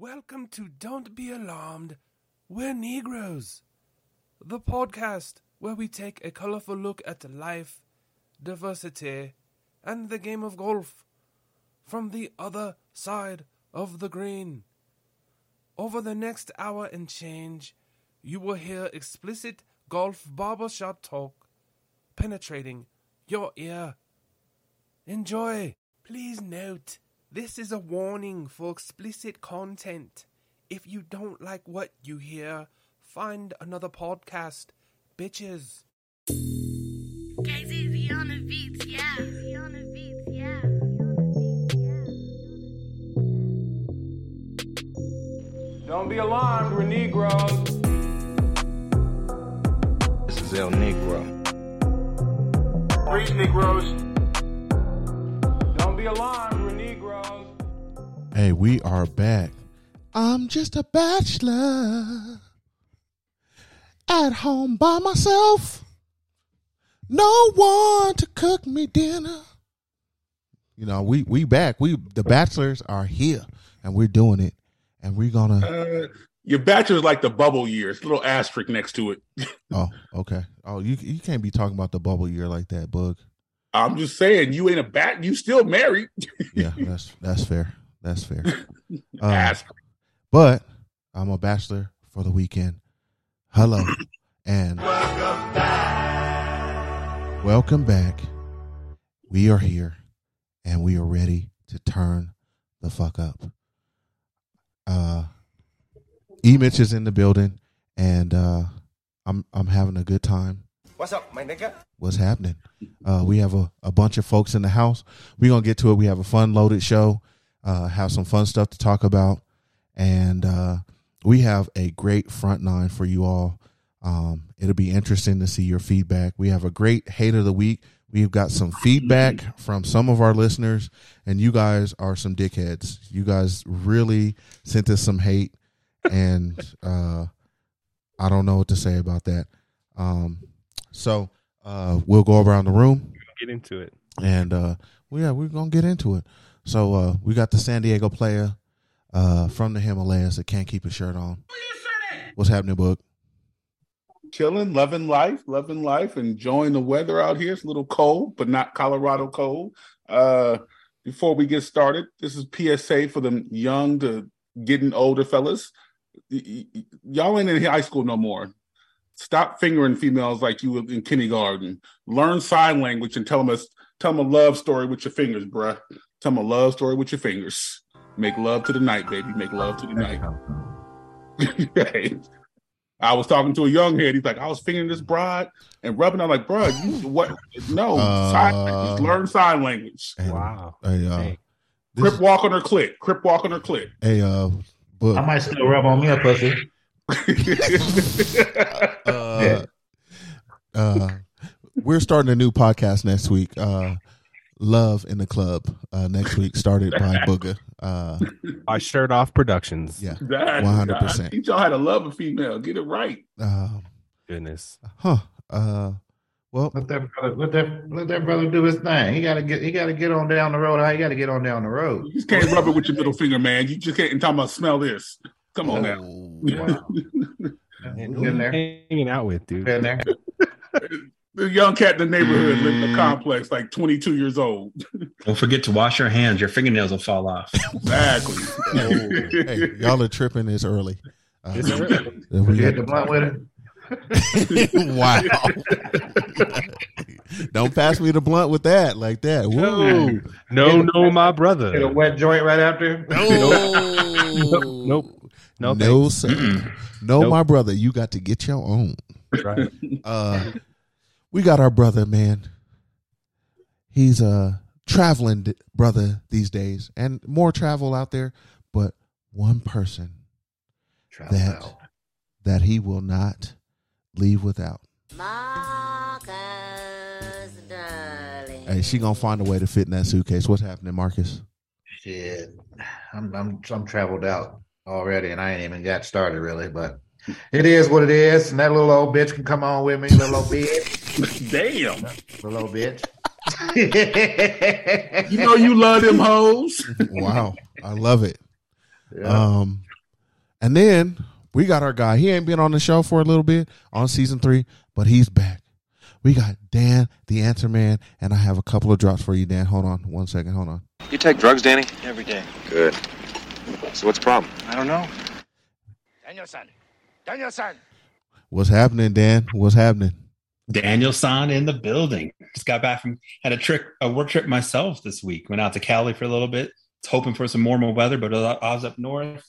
Welcome to Don't Be Alarmed, We're Negroes, the podcast where we take a colorful look at life, diversity, and the game of golf from the other side of the green. Over the next hour and change, you will hear explicit golf barbershop talk penetrating your ear. Enjoy! Please note, this is a warning for explicit content. If you don't like what you hear, find another podcast, bitches. Guys, easy on the beats, yeah. Easy on the beats, yeah. Don't be alarmed, we're Negroes. This is El Negro. Preach, Negroes. Don't be alarmed, we're Negroes. Hey, we are back. I'm just a bachelor at home by myself. No one to cook me dinner. You know, we we back. We the bachelors are here and we're doing it. And we're gonna Uh, your bachelor's like the bubble years, little asterisk next to it. Oh, okay. Oh, you you can't be talking about the bubble year like that, Bug. I'm just saying, you ain't a bat. You still married. Yeah, that's that's fair. That's fair. Uh, but I'm a bachelor for the weekend. Hello and welcome back. We are here and we are ready to turn the fuck up. Uh E Mitch is in the building and uh I'm I'm having a good time. What's up, my nigga? What's happening? Uh we have a, a bunch of folks in the house. We're gonna get to it. We have a fun loaded show, uh have some fun stuff to talk about, and uh we have a great front nine for you all. Um, it'll be interesting to see your feedback. We have a great hate of the week. We've got some feedback from some of our listeners, and you guys are some dickheads. You guys really sent us some hate, and uh, I don't know what to say about that. Um, so uh, we'll go around the room, Get into it. and uh, well, yeah, we're gonna get into it. So uh, we got the San Diego player uh, from the Himalayas that can't keep his shirt on. What's happening, Book? Chilling, loving life, loving life, enjoying the weather out here. It's a little cold, but not Colorado cold. Uh, before we get started, this is PSA for the young to getting older fellas. Y- y- y- Y'all ain't in high school no more. Stop fingering females like you in kindergarten. Learn sign language and tell them a tell them a love story with your fingers, bruh. Tell them a love story with your fingers. Make love to the night, baby. Make love to the night. I was talking to a young head. He's like, I was fingering this broad and rubbing. I'm like, bro, you what? No, Uh, sign language. learn sign language. Hey, Wow. Hey, uh, Hey. this- Crip walk on her clit. Crip walk on her clit. hey, uh, Book. I might still rub on me a pussy. uh, uh, we're starting a new podcast next week. Uh, Love in the Club. Uh, next week, started by Booger. Uh, By Shirt Off Productions. yeah. That- 100%. I teach y'all how to love a female. Get it right. Um, Goodness. huh. Uh, well, Let that brother, let that, let that brother do his thing. He gotta get, he gotta get on down the road. How he gotta get on down the road? You just can't rub it with your middle finger, man. You just can't and talking about smell this. Come on now. oh, Get in there, Hanging out with, dude. Get in there. The young cat in the neighborhood living in the complex, like 22 years old. Don't forget to wash your hands. Your fingernails will fall off. Exactly. hey, y'all are tripping this early. Uh, It's early. we You hit the blunt with it. wow. Don't pass me the blunt with that like that. No, Woo. no, no, my Hit a brother. wet joint right after. Nope, nope. No, no, sir. No, Nope. my brother, you got to get your own. Right. Uh, we got our brother, man. He's a traveling brother these days, and more travel out there. But one person that that he will not leave without. Marcus, darling. Hey, she gonna find a way to fit in that suitcase. What's happening, Marcus? Shit, I'm, I'm, I'm traveled out already, and I ain't even got started really. But it is what it is, and that little old bitch can come on with me, little old bitch, Damn. little old bitch. You know you love them hoes. Wow, I love it. Yeah. Um, And then we got our guy. He ain't been on the show for a little bit on season three, but he's back. We got Dan, the answer man, and I have a couple of drops for you, Dan. Hold on one second. Hold on. You take drugs, Danny? Every day. Good. So what's the problem? I don't know. Daniel-san. Daniel-san. What's happening, Dan? What's happening? Daniel San in the building. Just got back from had a trick a work trip myself this week. Went out to Cali for a little bit. Was hoping for some warmer weather, but I was up north.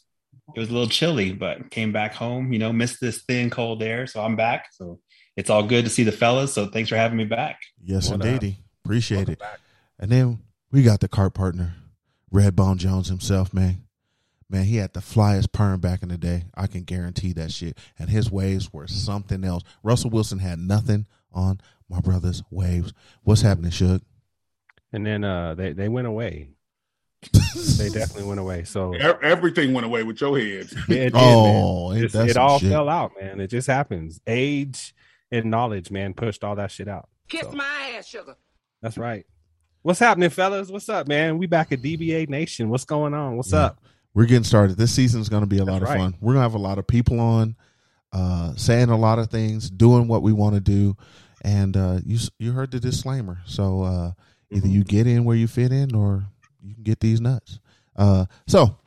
It was a little chilly, but came back home. You know, missed this thin cold air, so I'm back. So it's all good to see the fellas. So thanks for having me back. Yes, What indeedy. Appreciate Welcome it. back. And then we got the cart partner, Redbone Jones himself, man. Man, he had the flyest perm back in the day. I can guarantee that shit. And his waves were something else. Russell Wilson had nothing on my brother's waves. What's happening, Suge? and then uh they they went away. they definitely went away. So Everything went away with your head. It did, Oh, man. ain't Just- it all shit. fell out, man. It just happens. Age and knowledge, man, pushed all that shit out. Kiss my ass, sugar. That's right. What's happening, fellas? What's up, man? We back at DBA Nation. What's going on? What's Yeah. up? We're getting started. This season's going to be a lot of right. fun. We're going to have a lot of people on, uh, saying a lot of things, doing what we want to do, and uh, you you heard the disclaimer. So uh, either Mm-hmm. you get in where you fit in, or you can get these nuts. Uh, so,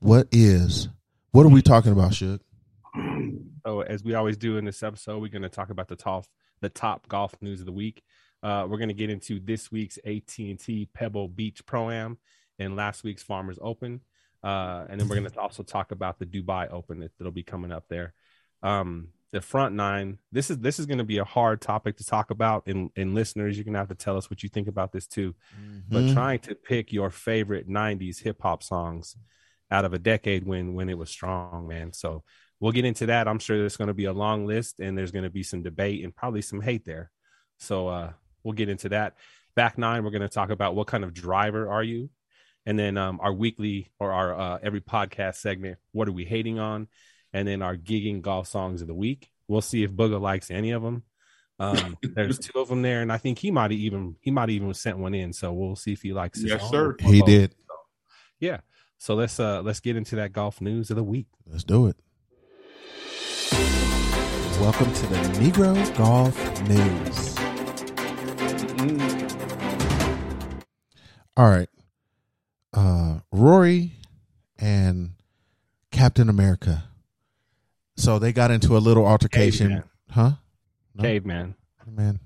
what is what are we talking about, Shug? So as we always do in this episode, we're going to talk about the top the top golf news of the week. Uh, we're going to get into this week's AT and T Pebble Beach Pro Am and last week's Farmers Open, uh, and then we're going to also talk about the Dubai Open that, that'll be coming up there. Um, the front nine. This is this is going to be a hard topic to talk about, and, and listeners, you're going to have to tell us what you think about this too. But Mhm. trying to pick your favorite '90s hip hop songs out of a decade when when it was strong, man. So we'll get into that. I'm sure there's going to be a long list and there's going to be some debate and probably some hate there. So uh, we'll get into that. Back nine, we're going to talk about what kind of driver are you, and then um, our weekly or our uh, every podcast segment. What are we hating on? And then our gigging golf songs of the week. We'll see if Booger likes any of them. Um, there's two of them there, and I think he might even he might even sent one in. So we'll see if he likes. his Yes, own sir. He both. did. Yeah. So let's uh let's get into that golf news of the week. Let's do it. Welcome to the Negro Golf News. All right. Uh Rory and Captain America. So they got into a little altercation. Caveman. Huh? No? Caveman. Man.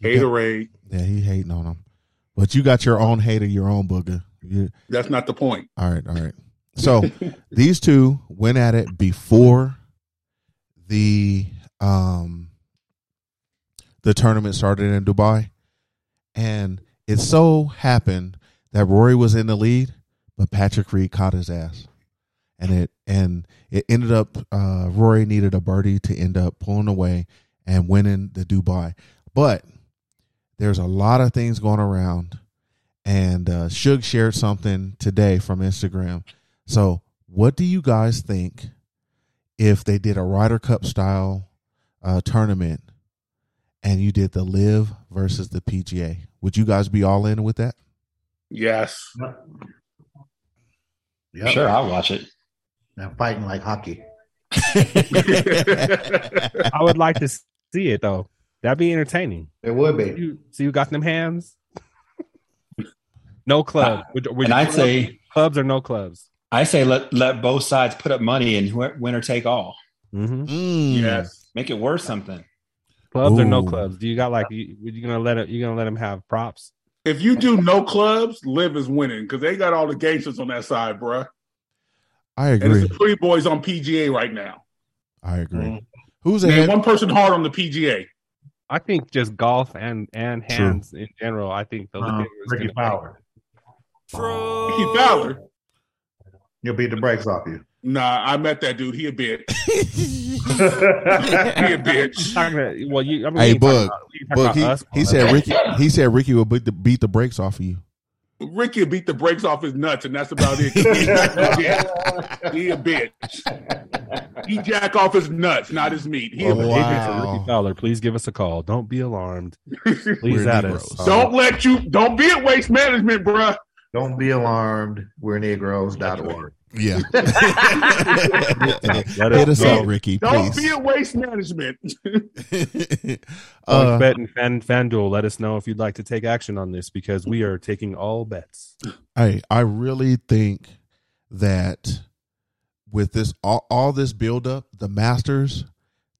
You got- Haterade. yeah, he hating on him. But you got your own hate of your own booger. You, That's not the point. all right, all right. So these two went at it before the um the tournament started in Dubai. And it so happened that Rory was in the lead, but Patrick Reed caught his ass. And it and it ended up uh Rory needed a birdie to end up pulling away and winning the Dubai. But there's a lot of things going around and uh Suge shared something today from Instagram. So, what do you guys think if they did a Ryder Cup style uh, tournament and you did the Liv versus the PGA? Would you guys be all in with that? Yes. Yep. Sure, I'll watch it. Now fighting like hockey. I would like to see it though. That'd be entertaining. It would be. So you see who got them hands? No club. Would- would And I'd club- say clubs or no clubs. I say let let both sides put up money and wh- winner take all. Mm-hmm. Mm. Yes. Make it worth something. Clubs or no clubs? Do you got like you, you gonna let it? You gonna let them have props? If you do no clubs, Liv is winning because they got all the gangsters on that side, bruh. I agree. And agree. it's the pretty boys on PGA right now. I agree. Mm. Who's Name ahead? one person hard on the PGA. I think just golf and and True. hands in general. I think the Uh, liquor Rickie Fowler. Rickie Fowler. You'll beat the brakes off you. Nah, I met that dude. He a bitch. he a bitch. Talking well, you. I mean, Hey, ain't talking Bug. about- we ain't talking But about he, he said Rickie. He said Rickie will beat the, beat the brakes off of you. Rickie beat the brakes off his nuts, and that's about it. He a bitch. He a bitch. He jack off his nuts, not his meat. He a Oh, bitch. Wow. Rickie Fowler, please give us a call. Don't be alarmed. Please We're at Negroes. us. Don't let you. Don't be at waste management, bruh. Don't be alarmed. We're Negroes.org. Yeah. Let Hit us know. up, Rickie, Don't please. be a waste management. Uh, Bet and Fan FanDuel, let us know if you'd like to take action on this because we are taking all bets. Hey, I really think that with this all, all this build up, the Masters,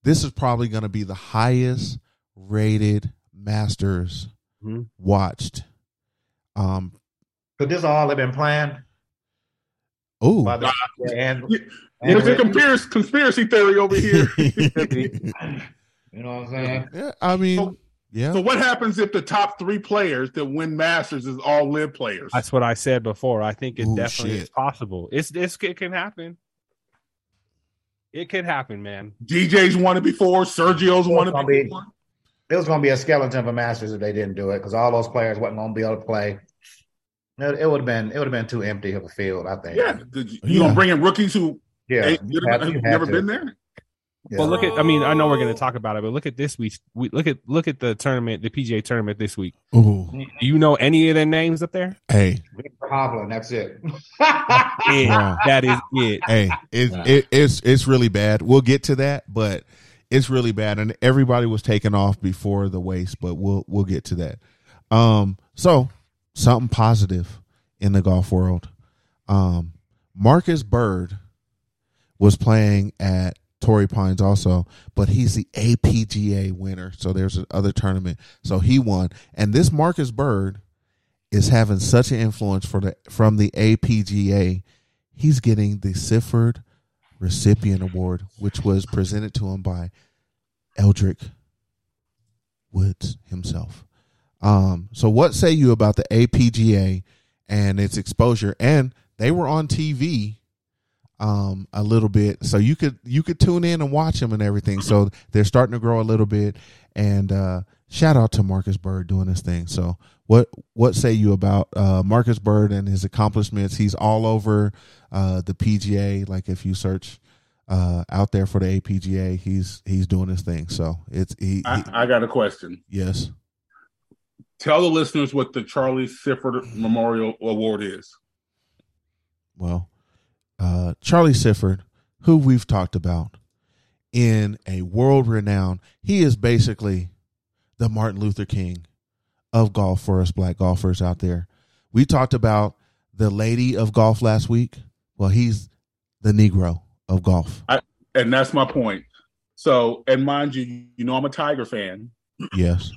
this is probably going to be the highest rated Masters Mhm. watched. Um. Could this all have been planned Oh. by the and, There's a conspiracy, conspiracy theory over here. you know what I'm saying? yeah, I mean, yeah. So what happens if the top three players that win Masters is all Liv players? That's what I said before. I think it Ooh, definitely shit. is possible. It's, it's it can happen. It could happen, man. DJ's won it before. Sergio's won it Gonna be- before. It was going to be a skeleton for Masters if they didn't do it because all those players wasn't going to be able to play. It, it would have been it would have been too empty of a field. I think. Yeah, you, Yeah. gonna bring in rookies who yeah. ain't, you have you had never to. been there? Yeah. But look at I mean, I know we're gonna talk about it, but look at this week. We look at look at the tournament, the PGA tournament this week. Ooh. Do you know any of their names up there? Hey, Viktor Hovland, that's it. Yeah, that is it. hey, it, it, it's it's really bad. We'll get to that, but it's really bad, and everybody was taken off before the waste. But we'll we'll get to that. Um, so something positive in the golf world. Um, Marcus Byrd was playing at Torrey Pines also, but he's the APGA winner. So there's another tournament. So he won, and this Marcus Byrd is having such an influence for the from the APGA. He's getting the Sifford Recipient Award, which was presented to him by Eldrick Woods himself. Um, so what say you about the APGA and its exposure? And they were on TV um a little bit. So you could you could tune in and watch them and everything. So they're starting to grow a little bit. And uh shout out to Marcus Byrd doing this thing. So what what say you about uh Marcus Byrd and his accomplishments? He's all over uh the PGA like if you search uh out there for the APGA he's he's doing his thing. So it's he, he I, I got a question. yes Tell the listeners what the Charlie Sifford Memorial Award is. well, uh, Charlie Sifford, who we've talked about in a world renowned, he is basically the Martin Luther King of golf for us black golfers out there. We talked about the lady of golf last week. Well, he's the Negro of golf. And that's my point. So, and mind you, you know I'm a Tiger fan, Yes.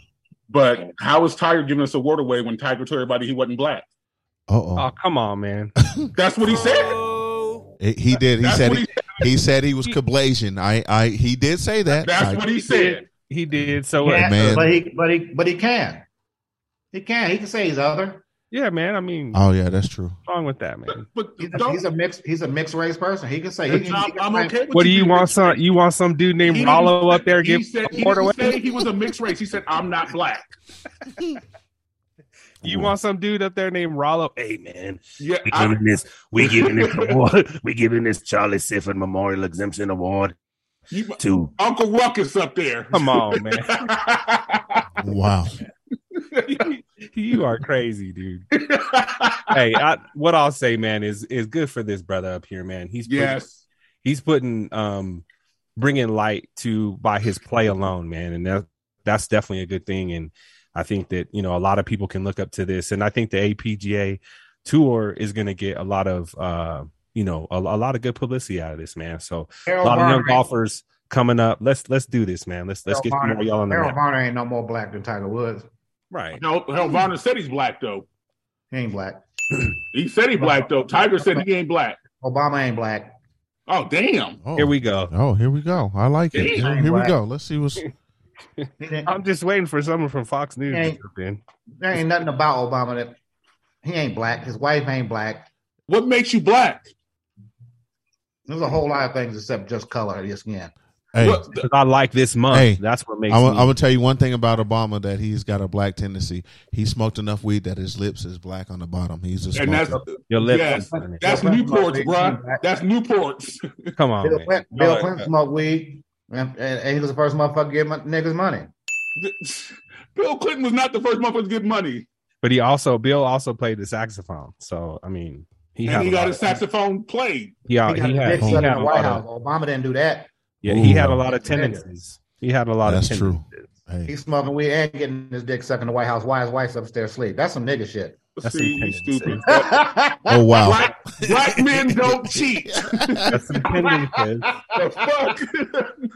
But how is Tiger giving us a award away when Tiger told everybody he wasn't black? Uh Oh, oh. come on, man. That's what he said. He did. He That's said what he, he, he said he was Kablasian. I, I, he did say that. that's I- what he said. He did. So Yeah, man. but he but he but he can. He can. He can say he's other. Yeah, man. I mean, oh yeah, that's true. what's wrong with that, man? But He's a, he's a mixed he's a mixed race person. He can say he can, I'm, he I'm say- okay with What do you want? Some race. you want some dude named He Rollo up there he give said, he award didn't away? say he was a mixed race. He said, I'm not black. You want some dude up there named Rollo? Hey, man. Yeah, We I, giving this, we giving this award, we giving this Charlie Sifford Memorial Exemption Award you, to Uncle Ruckus up there. Come on, man. Wow. you are crazy, dude. hey, I, what I'll say, man, is is good for this brother up here, man. He's putting, yes. he's putting um bringing light to by his play alone, man, and that that's definitely a good thing. And I think that you know a lot of people can look up to this, and I think the APGA tour is going to get a lot of uh you know a, a lot of good publicity out of this, man. So a lot of young golfers coming up. Let's let's do this, man. Let's let's Harold get Varner- more y'all on the Harold map. Varner ain't no more black than Tiger Woods. Right. No, hell, Varner said he's black though. He ain't black. He said he black though. Tiger said he ain't black. Obama ain't black. Oh damn! Oh. Here we go. Oh, here we go. I like it. Damn. Here, here we go. Let's see what's. I'm just waiting for someone from Fox News Hey. to jump in. There ain't nothing about Obama that he ain't black. His wife ain't black. What makes you black? There's a whole lot of things except just color of your skin. Hey, What- Because I like this month. Hey, That's what makes I'm, me. I'm gonna tell you one thing about Obama that he's got a black tendency. He smoked enough weed that his lips is black on the bottom. He's a and that's. Your lips. yes, that's Bill Newports, bro. That's Newports. Come on, Bill, man. Clinton, Bill No, Clinton smoked weed, and, and, and he was the first motherfucker to give mon- niggas money. Bill Clinton was not the first motherfucker to get money. But he also Bill also played the saxophone. So I mean, He and had he a got his saxophone played. He, uh, He he his had, he sucked had in the White House. Obama didn't do that. Yeah, he had a lot of tendencies. He had a lot That's of true. tendencies. Hey, He's smoking weed and getting his dick sucked in the White House Why his wife's upstairs asleep. That's some nigga shit. That's See, you stupid. oh wow. Black, black men don't cheat. That's some tendencies. the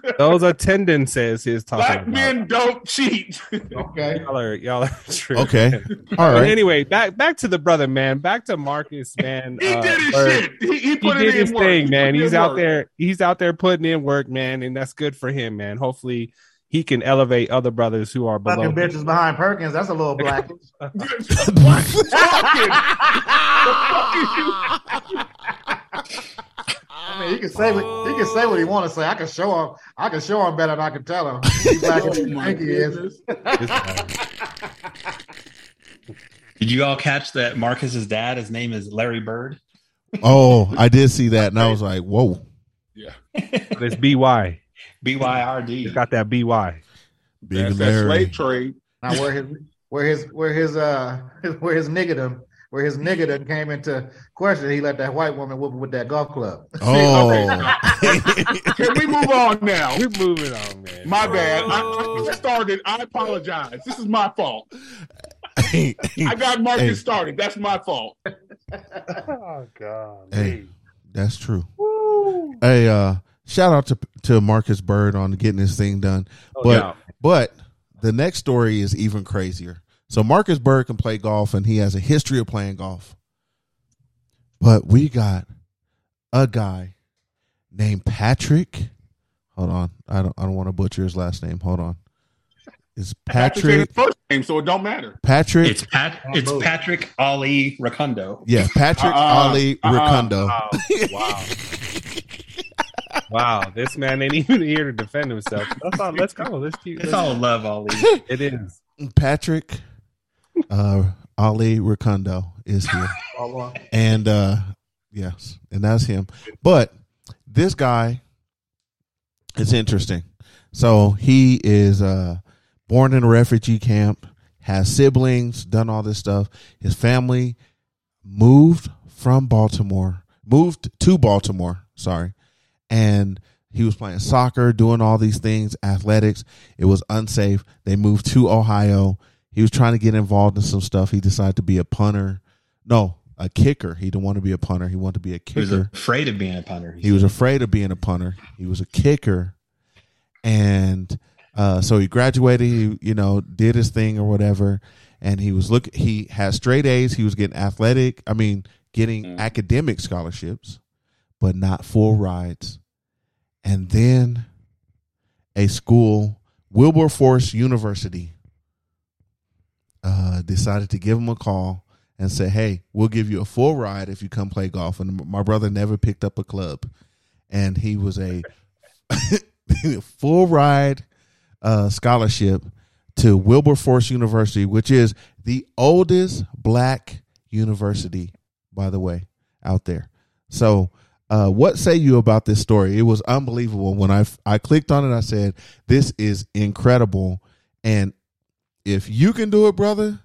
fuck? Those are tendencies he's talking Black about. men don't cheat. Okay. Y'all are y'all are true. Okay. All right. But anyway, back back to the brother, man. Back to Marcus, man. He Uh, did his Byrd. shit. He, he He put did it his work. thing, man. put He's out work. there. He's out there putting in work, man, and that's good for him, man. Hopefully, he can elevate other brothers who are below. Fucking him. bitches behind Perkins. That's a little black. What you talking? The fuck is you? I mean, he can say what he can say what he want to say. I can show him. I can show him better than I can tell him. He's black Oh my think he is. goodness. This guy. Did you all catch that Marcus's dad? His name is Larry Bird. Oh, I did see that, and I was like, "Whoa!" Yeah. But it's by. He's BYRD. got that by. Big That's that slave trade. Now where his where his where his uh where his niggerdom where his niggerdom came into question, he let that white woman whoop him with that golf club. Oh, Can we move on now? We're moving on, man. My bad. I, I started. I apologize. This is my fault. I got Marcus Hey. started. That's my fault. Oh God. Hey. that's true. Hey, uh, shout out to to Marcus Byrd on getting this thing done. Oh, but yeah. but the next story is even crazier. So Marcus Byrd can play golf, and he has a history of playing golf. But we got a guy named Patrick. Hold on, I don't I don't want to butcher his last name. Hold on, it's Patrick said Patrick. first name, so it don't matter. Patrick. It's Pat. It's Patrick Ali Rakundo. yeah, Patrick Uh-uh, Ali uh-uh. Rakundo. Wow. Wow. Wow. This man ain't even here to defend himself. Let's, all, let's go. Let's keep. It's all love, Ali. It is. Patrick uh, Ali Rakundo is here. and uh yes, and that's him. But this guy is interesting. So he is uh born in a refugee camp, has siblings, done all this stuff. His family moved from Baltimore, moved to Baltimore, sorry. And he was playing soccer, doing all these things, athletics. It was unsafe. They moved to Ohio. He was trying to get involved in some stuff. He decided to be a punter. No, a kicker. He didn't want to be a punter. He wanted to be a kicker. He was afraid of being a punter. He was afraid of being a punter. He was a kicker, and uh, so he graduated. He, you know, did his thing or whatever, and he was look. He had straight A's. He was getting athletic. I mean, getting academic scholarships, but not full rides. And then a school, Wilberforce University, uh, decided to give him a call and say, "Hey, we'll give you a full ride if you come play golf." And my brother never picked up a club, and he was a full ride uh, scholarship to Wilberforce University, which is the oldest black university, by the way, out there. So, uh, what say you about this story? It was unbelievable when I I clicked on it. I said, "This is incredible," and if you can do it, brother,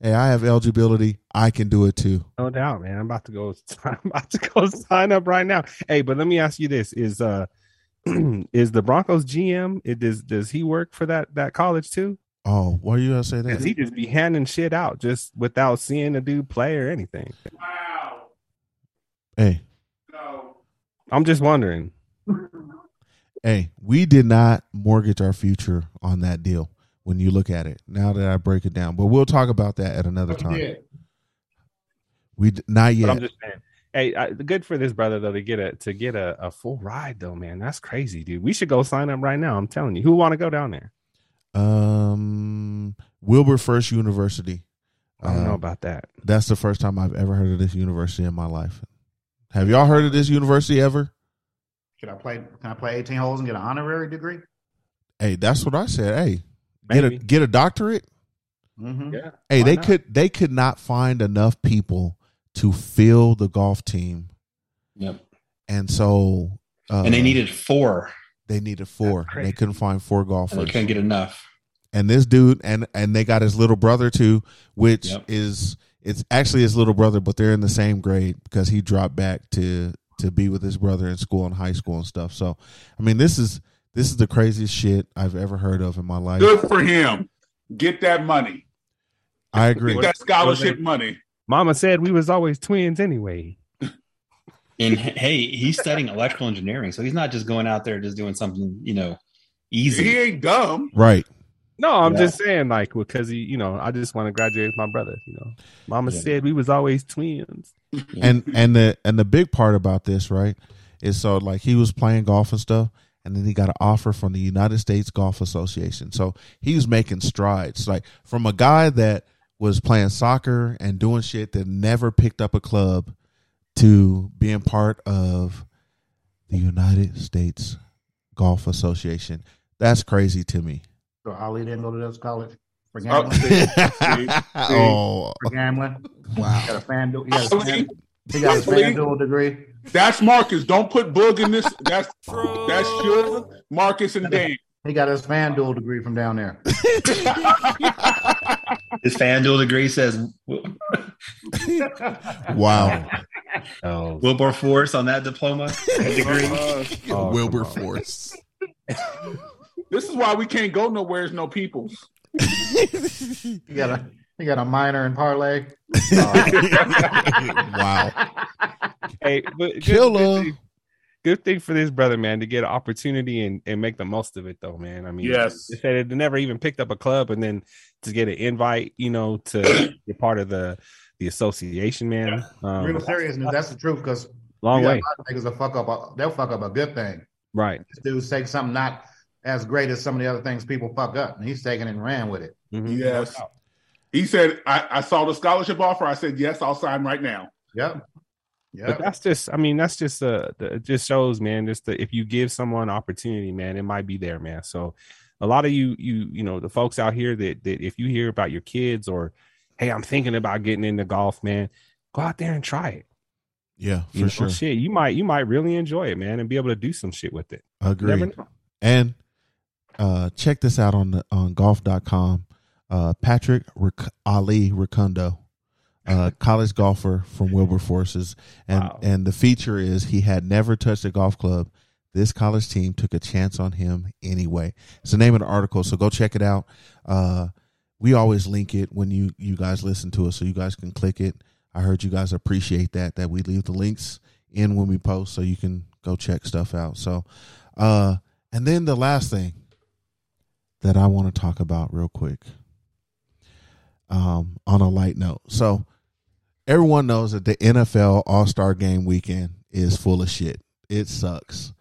hey, I have eligibility. I can do it too. No doubt, man. I'm about to go. I'm about to go sign up right now. Hey, but let me ask you this: Is uh, is the Broncos GM? It does does he work for that that college too? Oh, why are you gonna say that? Does he just be handing shit out just without seeing the dude play or anything? Wow. Hey, No. I'm just wondering. hey, we did not mortgage our future on that deal. When you look at it, now that I break it down, but we'll talk about that at another time. Yeah. We d- not But yet. I'm just saying. Hey, I, good for this brother though to get a to get a, a full ride though, man. That's crazy, dude. We should go sign up right now. I'm telling you. Who want to go down there? Um, Wilberforce University. I don't know Um, about that. That's the first time I've ever heard of this university in my life. Have y'all heard of this university ever? Can I play? Can I play 18 holes and get an honorary degree? Hey, that's what I said. Hey, get a get a doctorate. Mm-hmm. Yeah. Hey, Why they not? could they could not find enough people to fill the golf team, Yep. and so uh, And they needed four, they needed four. They couldn't find four and they golfers. couldn't get enough. and this dude and and they got his little brother too which Yep. is it's actually his little brother, but they're in the same grade because he dropped back to to be with his brother in school and high school and stuff. So, I mean, this is this is the craziest shit I've ever heard of in my life. Good for him. Get that money. I agree. Get that scholarship money. Mama said we was always twins anyway. And hey, he's studying electrical engineering, so he's not just going out there just doing something, you know, easy. He ain't dumb. Right. No, I'm Yeah. just saying, like, because he, you know, I just want to graduate with my brother. You know, Mama Yeah. said we was always twins. and and the and the big part about this, right, is so like he was playing golf and stuff, and then he got an offer from the United States Golf Association. So he was making strides, like from a guy that was playing soccer and doing shit that never picked up a club to being part of the United States Golf Association. That's crazy to me. So Ali didn't go to this college for Oh, gambling. see, see, see. oh, for gambling. wow. He got a fan. He got a fan. He got his Ali. FanDuel degree. That's Marcus. Don't put Boog in this. That's that's Sugar, Marcus, and Dan. He got his FanDuel degree from down there. His FanDuel degree says Wow. Oh, Wilberforce on that diploma that degree. Oh, Wilberforce. This is why we can't go nowhere. There's no peoples. He got a he got a minor in parlay. wow. hey, but good, Killer. good, thing, good thing for this brother, man, to get an opportunity and, and make the most of it, though, man. I mean, Yes. they said they never even picked up a club, and then to get an invite, you know, to be part of the the association, man. Um, Real seriousness, that's the truth. Because long way, niggas will fuck up. A, they'll fuck up a good thing. right? This dude's taking something not as great as some of the other things people fuck up, and he's taking it and ran with it. Mhm. Yes. He said, I, I saw the scholarship offer. I said, yes, I'll sign right now. Yep. Yeah. But that's just, I mean, that's just uh, the, it just shows, man. Just the, if you give someone opportunity, man, it might be there, man. So, a lot of you, you, you know, the folks out here that that if you hear about your kids or, hey, I'm thinking about getting into golf, man, go out there and try it. Yeah, You for know, sure. shit, you might, you might really enjoy it, man, and be able to do some shit with it. You Agreed. And uh, check this out on the, on golf.com. Uh, Patrick Ric- Ali Ricundo, uh, college golfer from Wilberforce's, and Wow. and the feature is he had never touched a golf club. This college team took a chance on him anyway. It's the name of the article, so go check it out. Uh, we always link it when you you guys listen to us, so you guys can click it. I heard you guys appreciate that that we leave the links in when we post, so you can go check stuff out. So, uh, and then the last thing that I want to talk about real quick, um, on a light note. So, everyone knows that the NFL All Star Game weekend is full of shit. It sucks,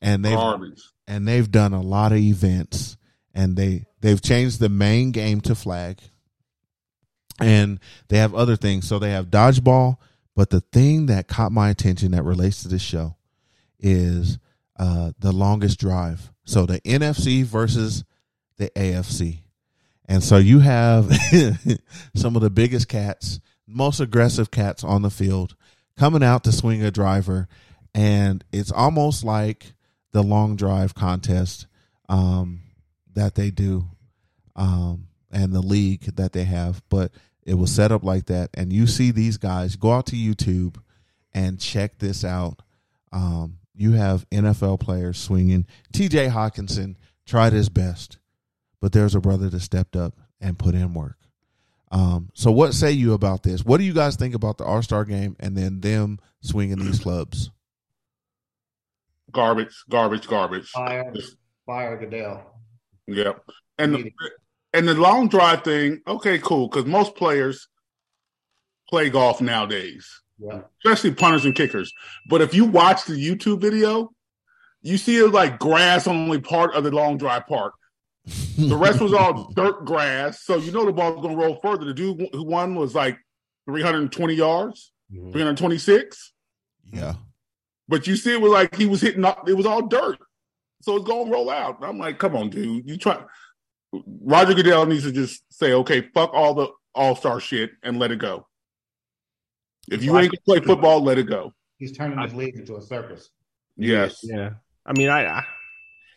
and they've Garbage. and they've done a lot of events, and they they've changed the main game to flag, and they have other things. So they have dodgeball, but the thing that caught my attention that relates to this show is uh, the longest drive. So the NFC versus the AFC. And so you have some of the biggest cats, most aggressive cats on the field coming out to swing a driver. And it's almost like the long drive contest um, that they do um, and the league that they have. But it was set up like that. And you see these guys go out to YouTube and check this out. Um, you have NFL players swinging. TJ Hockenson tried his best, but there's a brother that stepped up and put in work. Um, so, what say you about this? What do you guys think about the All Star game and then them swinging these clubs? Garbage, garbage, garbage. Fire, fire Goodell. Yep. And the, and the long drive thing, okay, cool, because most players play golf nowadays, Yeah. especially punters and kickers. But if you watch the YouTube video, you see it like grass only part of the long drive part. The rest was all dirt grass, so you know the ball's gonna roll further. The dude who won was like 320 yards, 326. Yeah. But you see, it was like he was hitting. Up, it was all dirt, so it's gonna roll out. I'm like, come on, dude. You try. Roger Goodell needs to just say, okay, fuck all the All Star shit and let it go. If you ain't gonna play football, let it go. He's turning his league into a circus. Yes. Yeah. I mean, I, I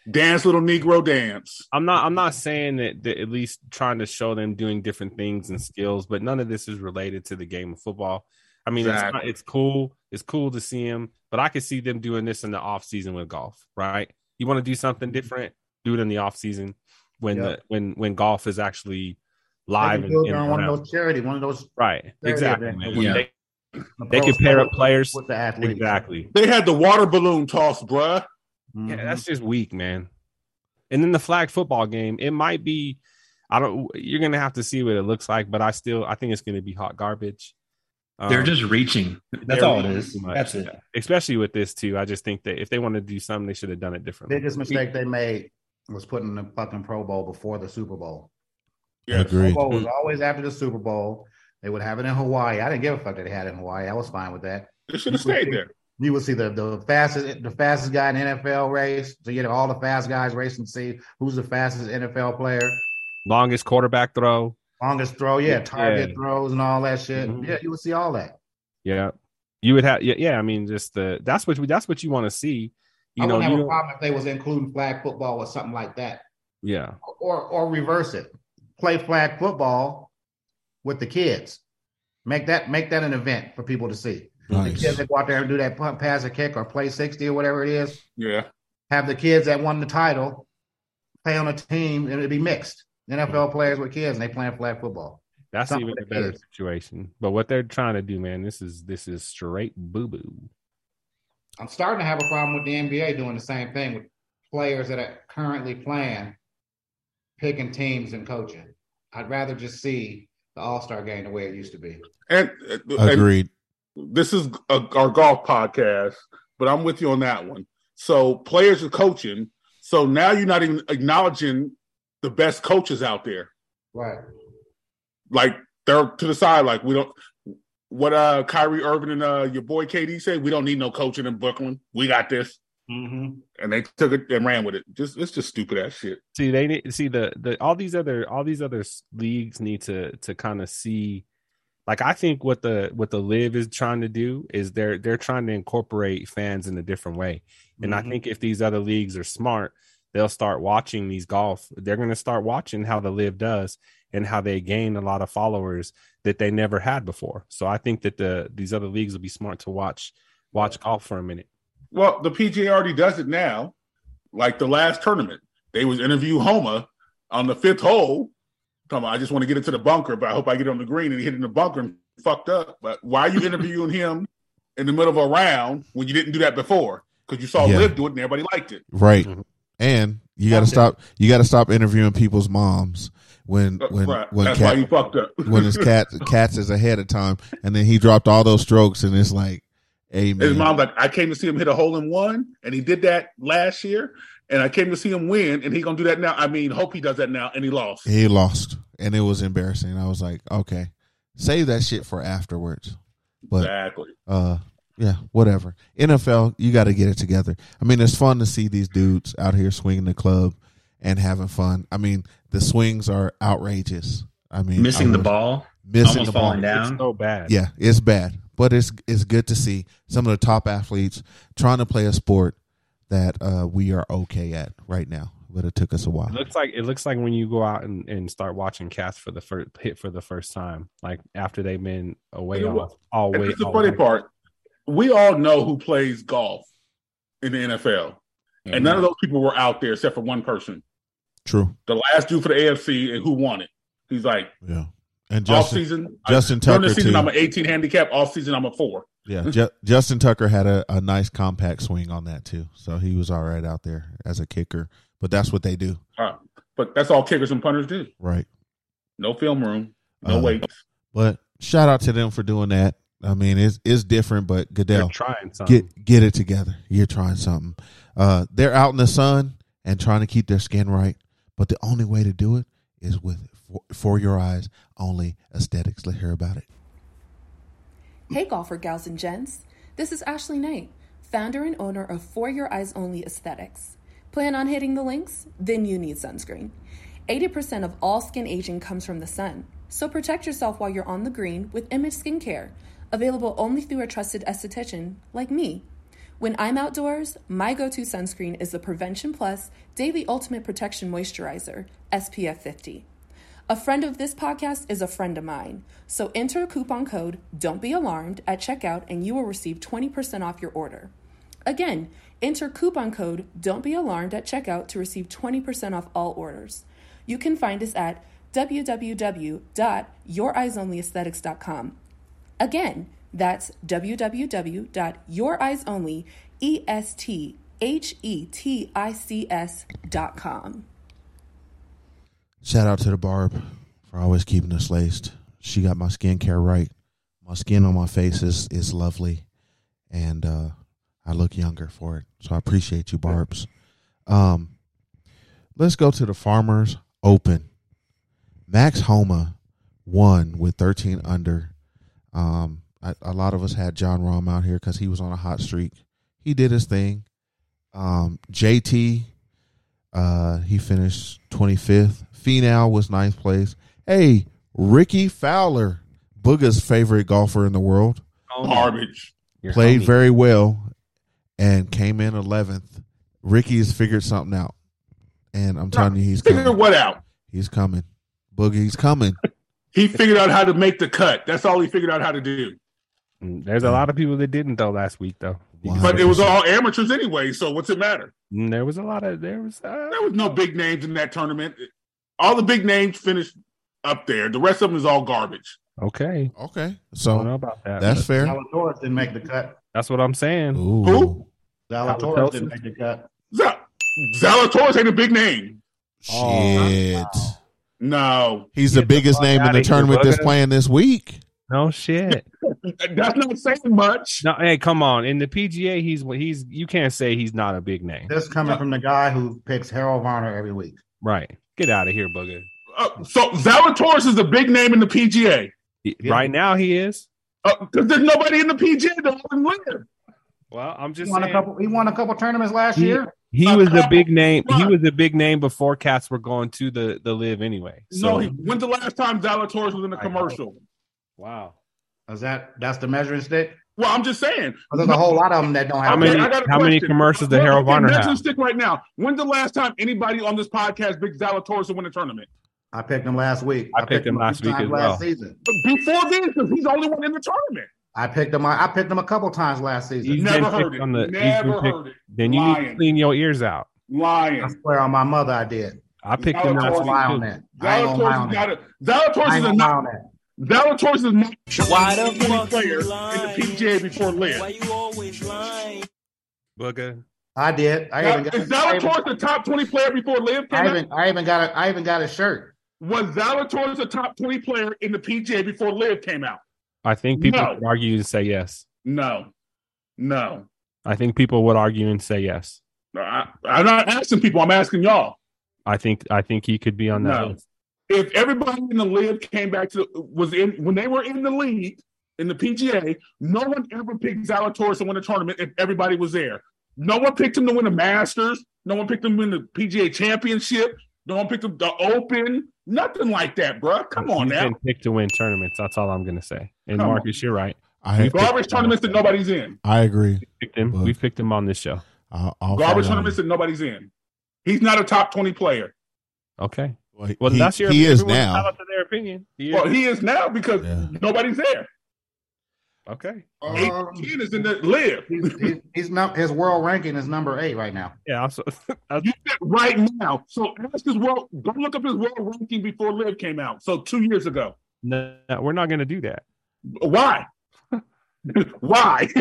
Dance, little Negro dance. I'm not. I'm not saying that, that. At least trying to show them doing different things and skills, but none of this is related to the game of football. I mean, it's, Exactly. not, it's cool. It's cool to see them, but I could see them doing this in the off season with golf. Right? You want to do something different? Do it in the off season when Yeah. the when when golf is actually live can and, and during one of those charity, one of those Right? Exactly. events. man. When Yeah. They, the they pro can pair up players. with the athletes. Exactly. They had the water balloon toss, bruh. Mhm. Yeah, that's just weak, man. And then the flag football game, it might be. I don't. You're gonna have to see what it looks like, but I still, I think it's gonna be hot garbage. They're Um, just reaching. That's all it reaching is. That's it. Especially with this too. I just think that if they want to do something, they should have done it differently. biggest mistake they made was putting the fucking Pro Bowl before the Super Bowl. Yes. Agreed. Pro Bowl was always after the Super Bowl. They would have it in Hawaii. I didn't give a fuck that they had it in Hawaii. I was fine with that. They should have stayed there. You would see the, the fastest the fastest guy in the NFL race. So you know all the fast guys racing to see who's the fastest NFL player. Longest quarterback throw. Longest throw, yeah, Yeah. target throws and all that shit. Mhm. Yeah, you would see all that. Yeah, you would have. Yeah, yeah. I mean, just the that's what we that's what you want to see. You I know, wouldn't have you a problem if they was including flag football or something like that. yeah, Or or reverse it. Play flag football with the kids. Make that make that an event for people to see. The kids that go out there and do that punt, pass, a kick, or play sixty or whatever it is. Yeah. Have the kids that won the title play on a team, and it'd be mixed. NFL players with kids, and they playing flag football. that's Something even a better kids. situation. But what they're trying to do, man, this is this is straight boo boo. I'm starting to have a problem with the NBA doing the same thing with players that are currently playing, picking teams and coaching. I'd rather just see the All Star game the way it used to be. And, uh, and Agreed. This is a, our golf podcast, but I'm with you on that one. So players are coaching. So now you're not even acknowledging the best coaches out there. Right. Like they're to the side. Like we don't. What uh Kyrie Irving and uh your boy KD say, we don't need no coaching in Brooklyn. We got this. Mm-hmm. And they took it and ran with it. Just it's just stupid ass shit. See, they need see the the all these other all these other leagues need to to kind of see. Like I think what the what the Liv is trying to do is they're they're trying to incorporate fans in a different way. And I Mhm. think if these other leagues are smart, they'll start watching these golf. They're going to start watching how the Liv does and how they gain a lot of followers that they never had before. So I think that the these other leagues will be smart to watch watch golf for a minute. Well, the PGA already does it now. Like the last tournament, they was interview Homa on the fifth hole. Come on, I just want to get into the bunker, but I hope I get on the green and he hit in the bunker and fucked up. But why are you interviewing him in the middle of a round when you didn't do that before? Because you saw Yeah. Liv do it and everybody liked it. Right. Mhm. And you got to stop. You got to stop interviewing people's moms when Uh, when right. when That's why cat, he fucked up. when his cat cats is ahead of time, and then he dropped all those strokes, and it's like, amen. His amen. mom's like, I came to see him hit a hole in one, and he did that last year, and I came to see him win, and he gonna do that now. I mean, hope he does that now, and he lost. He lost, and it was embarrassing. I was like, okay, save that shit for afterwards. But exactly. uh yeah whatever nfl you got to get it together i mean it's fun to see these dudes out here swinging the club and having fun i mean the swings are outrageous i mean Missing I the ball, missing almost the ball falling down. It's so bad. yeah it's bad but it's it's good to see some of the top athletes trying to play a sport that uh we are okay at right now but it took us a while It looks like it looks like when you go out and, and start watching cats for the first hit for the first time, like after they've been away You know all, all way. the all funny way. part. We all know who plays golf in the NFL, and none of those people were out there except for one person. true The last dude for the AFC, and who won it? He's like, yeah and off justin season, Justin during the season, too. I'm an 18 handicap. Off season, I'm a four. Yeah, Ju- Justin Tucker had a, a nice compact swing on that too, so he was all right out there as a kicker. But that's what they do, Uh, but that's all kickers and punters do. right? No film room, no Uh, weights. But shout out to them for doing that. I mean, it's it's different, but They're Goodell, trying something. get get it together. You're trying something. Uh, they're out in the sun and trying to keep their skin right, but the only way to do it is with for, for your eyes only aesthetics. Let's hear about it. Hey, golfer gals and gents. This is Ashley Knight, founder and owner of For Your Eyes Only Aesthetics. Plan on hitting the links? Then you need sunscreen. 80% of all skin aging comes from the sun, so protect yourself while you're on the green with Image Skincare, available only through a trusted esthetician like me. When I'm outdoors, my go to sunscreen is the Prevention Plus Daily Ultimate Protection Moisturizer, SPF 50. A friend of this podcast is a friend of mine. So enter coupon code Don't Be Alarmed at checkout and you will receive 20% off your order. Again, enter coupon code Don't Be Alarmed at checkout to receive 20% off all orders. You can find us at www.youreyesonlyaesthetics.com. Again, that's www.youreyesonly.com. Shout out to the Barb for always keeping us laced. She got my skincare right. My skin on my face is, is lovely, and uh, I look younger for it. So I appreciate you, Barb's. Um, let's go to the Farmers Open. Max Homa won with 13 under. Um, I, a lot of us had Jon Rahm out here because he was on a hot streak. He did his thing. Um, JT, uh, he finished 25th. Finau was ninth place. Hey, Rickie Fowler, Booga's favorite golfer in the world, Garbage. played very well and came in 11th. Rickie's figured something out. And I'm telling you, he's Figure coming. what out? He's coming. Boogie's coming. He figured out how to make the cut. That's all he figured out how to do. Mm, There's a lot of people that didn't though last week though. But it was all amateurs anyway, so what's it matter? Mm, There was a lot of there was uh, There was no big names in that tournament. All the big names finished up there. The rest of them is all garbage. okay. Okay. I don't So know about that. that's but fair. Zalatoris didn't make the cut. That's what I'm saying. Ooh. Who? Zalatoris didn't make the cut. Zal- Zalatoris ain't a big name. Shit. No, He's the the biggest fuck name in the tournament that's playing this week. No shit. that's not saying much. No, hey, come on. In the PGA, he's he's you can't say he's not a big name. This coming from the guy who picks Harold Varner every week. Right. Get out of here, booger. Uh, so Zalatoris is a big name in the PGA He- Right now he is. because there's nobody in the PGA that won Liv. Well, I'm just He just won a couple. He won a couple tournaments last He- year. He A was a big name. He was a big name before cats were going to the the Liv anyway. So no, he, when's the last time Zalatoris was in a commercial? wow. Is that that's the measuring stick? Well, I'm just saying. Well, there's a whole lot of them that don't have. How many- I got a how many commercials did Well, Harold okay, Varner measuring have? stick right now. When's the last time anybody on this podcast picked Zalatoris to win a tournament? I picked him last week. I picked him last week times as last well. season. But before then, because he's the only one in the tournament. I picked him. I picked him a couple times last season. He's Never heard it. on the- he's been Never picked- heard it. Then you need to clean your ears out. Lying. I swear on my mother, I did. I picked him Zalatoris last I ain't gonna lie on week too. that. I ain't gonna lie Zalatoris is a Zalatoris is a gonna lie on not that. Zalatoris is not Why the a fuck player you in the? PGA before Why you always lying? Booger. I did. I even got. Is I even, Zalatoris the top 20 player before Liv came I out? I even got a. I even got a shirt. Was Zalatoris the top 20 player in the PGA before Liv came out? I think people No. would argue and say yes. No. No. I think people would argue and say yes. No, I, I'm not asking people. I'm asking y'all. I think I think he could be on that No. list. If everybody in the league came back to was in when they were in the league in the PGA, no one ever picked Zalatoris to win a tournament if everybody was there. No one picked him to win the Masters. No one picked him to win the PGA Championship. No one picked him the Open. Nothing like that, bruh. Come on He's now. been picked to win tournaments. That's all I'm gonna say. And Come on. Marcus, you're right. I Garbage tournaments that nobody's in. I agree. Picked him. But- We picked him on this show. I'll, I'll Garbage tournaments that nobody's in. He's not a top 20 player. Okay. Well, Well, he, that's your. he is everyone's now. entitled to their opinion. He is. Well, he is now because Yeah. nobody's there. okay. Eight Um, ten is in the Liv. he's, he's, he's not. His world ranking is number eight right now. Yeah. I'm so, You said right now. So ask his world. Go look up his world ranking before Liv came out. So two years ago. no, no, we're not gonna do that. Why? Why?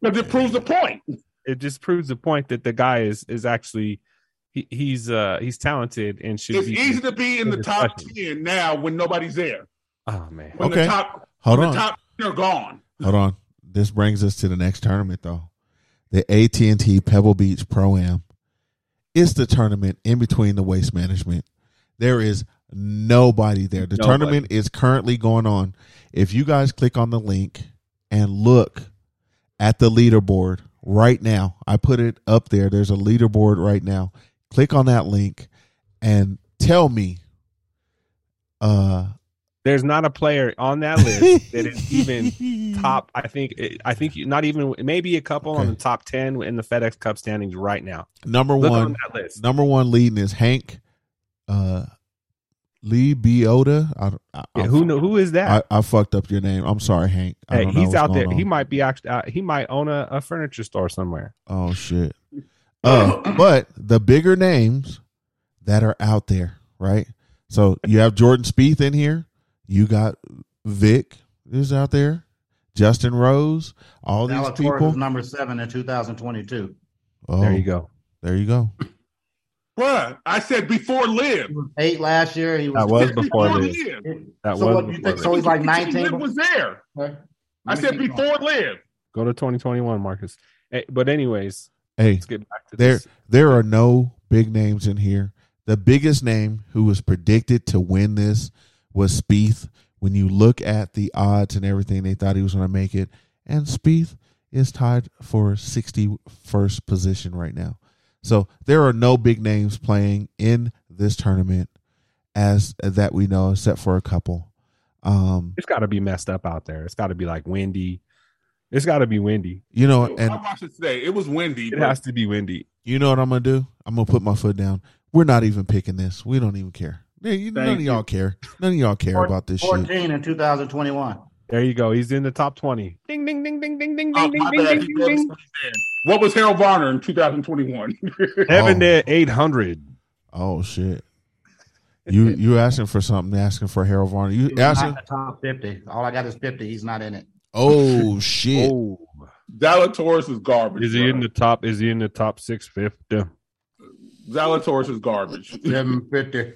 Because it proves the point. It just proves the point that the guy is is actually he, he's uh he's talented and should It's be. easy to be in the top ten now when nobody's there. Oh man. When Okay. the top, Hold when on. the top are gone. Hold on. This brings us to the next tournament, though. The AT and T Pebble Beach Pro Am is the tournament in between the waste management. There is nobody there. The Nobody. tournament is currently going on. If you guys click on the link and look at the leaderboard right now, I put it up there. There's a leaderboard right now. Click on that link and tell me uh There's not a player on that list that is even top. I think. I think not even maybe a couple on the top ten in the FedEx Cup standings right now. Number Look one on that list. Number one leading is Hank uh, Lebioda. I, I, Yeah, I- who know who is that? I, I fucked up your name. I'm sorry, Hank. I hey, don't know he's out there. going He might be actually. Uh, he might own a, a furniture store somewhere. Oh shit. Uh, but the bigger names that are out there, right? So you have Jordan Spieth in here. You got Vic is out there. Justin Rose. All these people. was number seven in 2022. Oh, There you go. There you go. Bruh, I said before Liv. Eight last year. He was, That was before Before this. Liv. That so was what you before think? So he's like 19. Liv was there. Okay. I said before Liv. Go to 2021, Marcus. Hey, but anyways, Hey, let's get back to there this. there are no big names in here. The biggest name who was predicted to win this was Spieth. When you look at the odds and everything, they thought he was going to make it, and Spieth is tied for 61st position right now. So there are no big names playing in this tournament as that we know, except for a couple. Um, It's got to be messed up out there. It's got to be like windy. It's got to be windy. you know, I and watched it today. It was windy. It has to be windy. You know what I'm gonna do? I'm gonna put my foot down. We're not even picking this. We don't even care. Yeah, you, none of you. y'all care. None of y'all care about this shit. 14 in 2021. There you go. He's in the top 20. Ding, ding, ding, ding, ding, ding, Oh, ding, ding, ding, ding, ding. What was Harold Varner in 2021? Heaven Oh. to 800. Oh shit! You you asking for something? Asking for Harold Varner? You He's asking? in the top 50. All I got is 50. He's not in it. Oh shit! Oh, Zalatoris is garbage. is he bro. in the top? Is he in the top 650? Zalatoris is garbage. 750.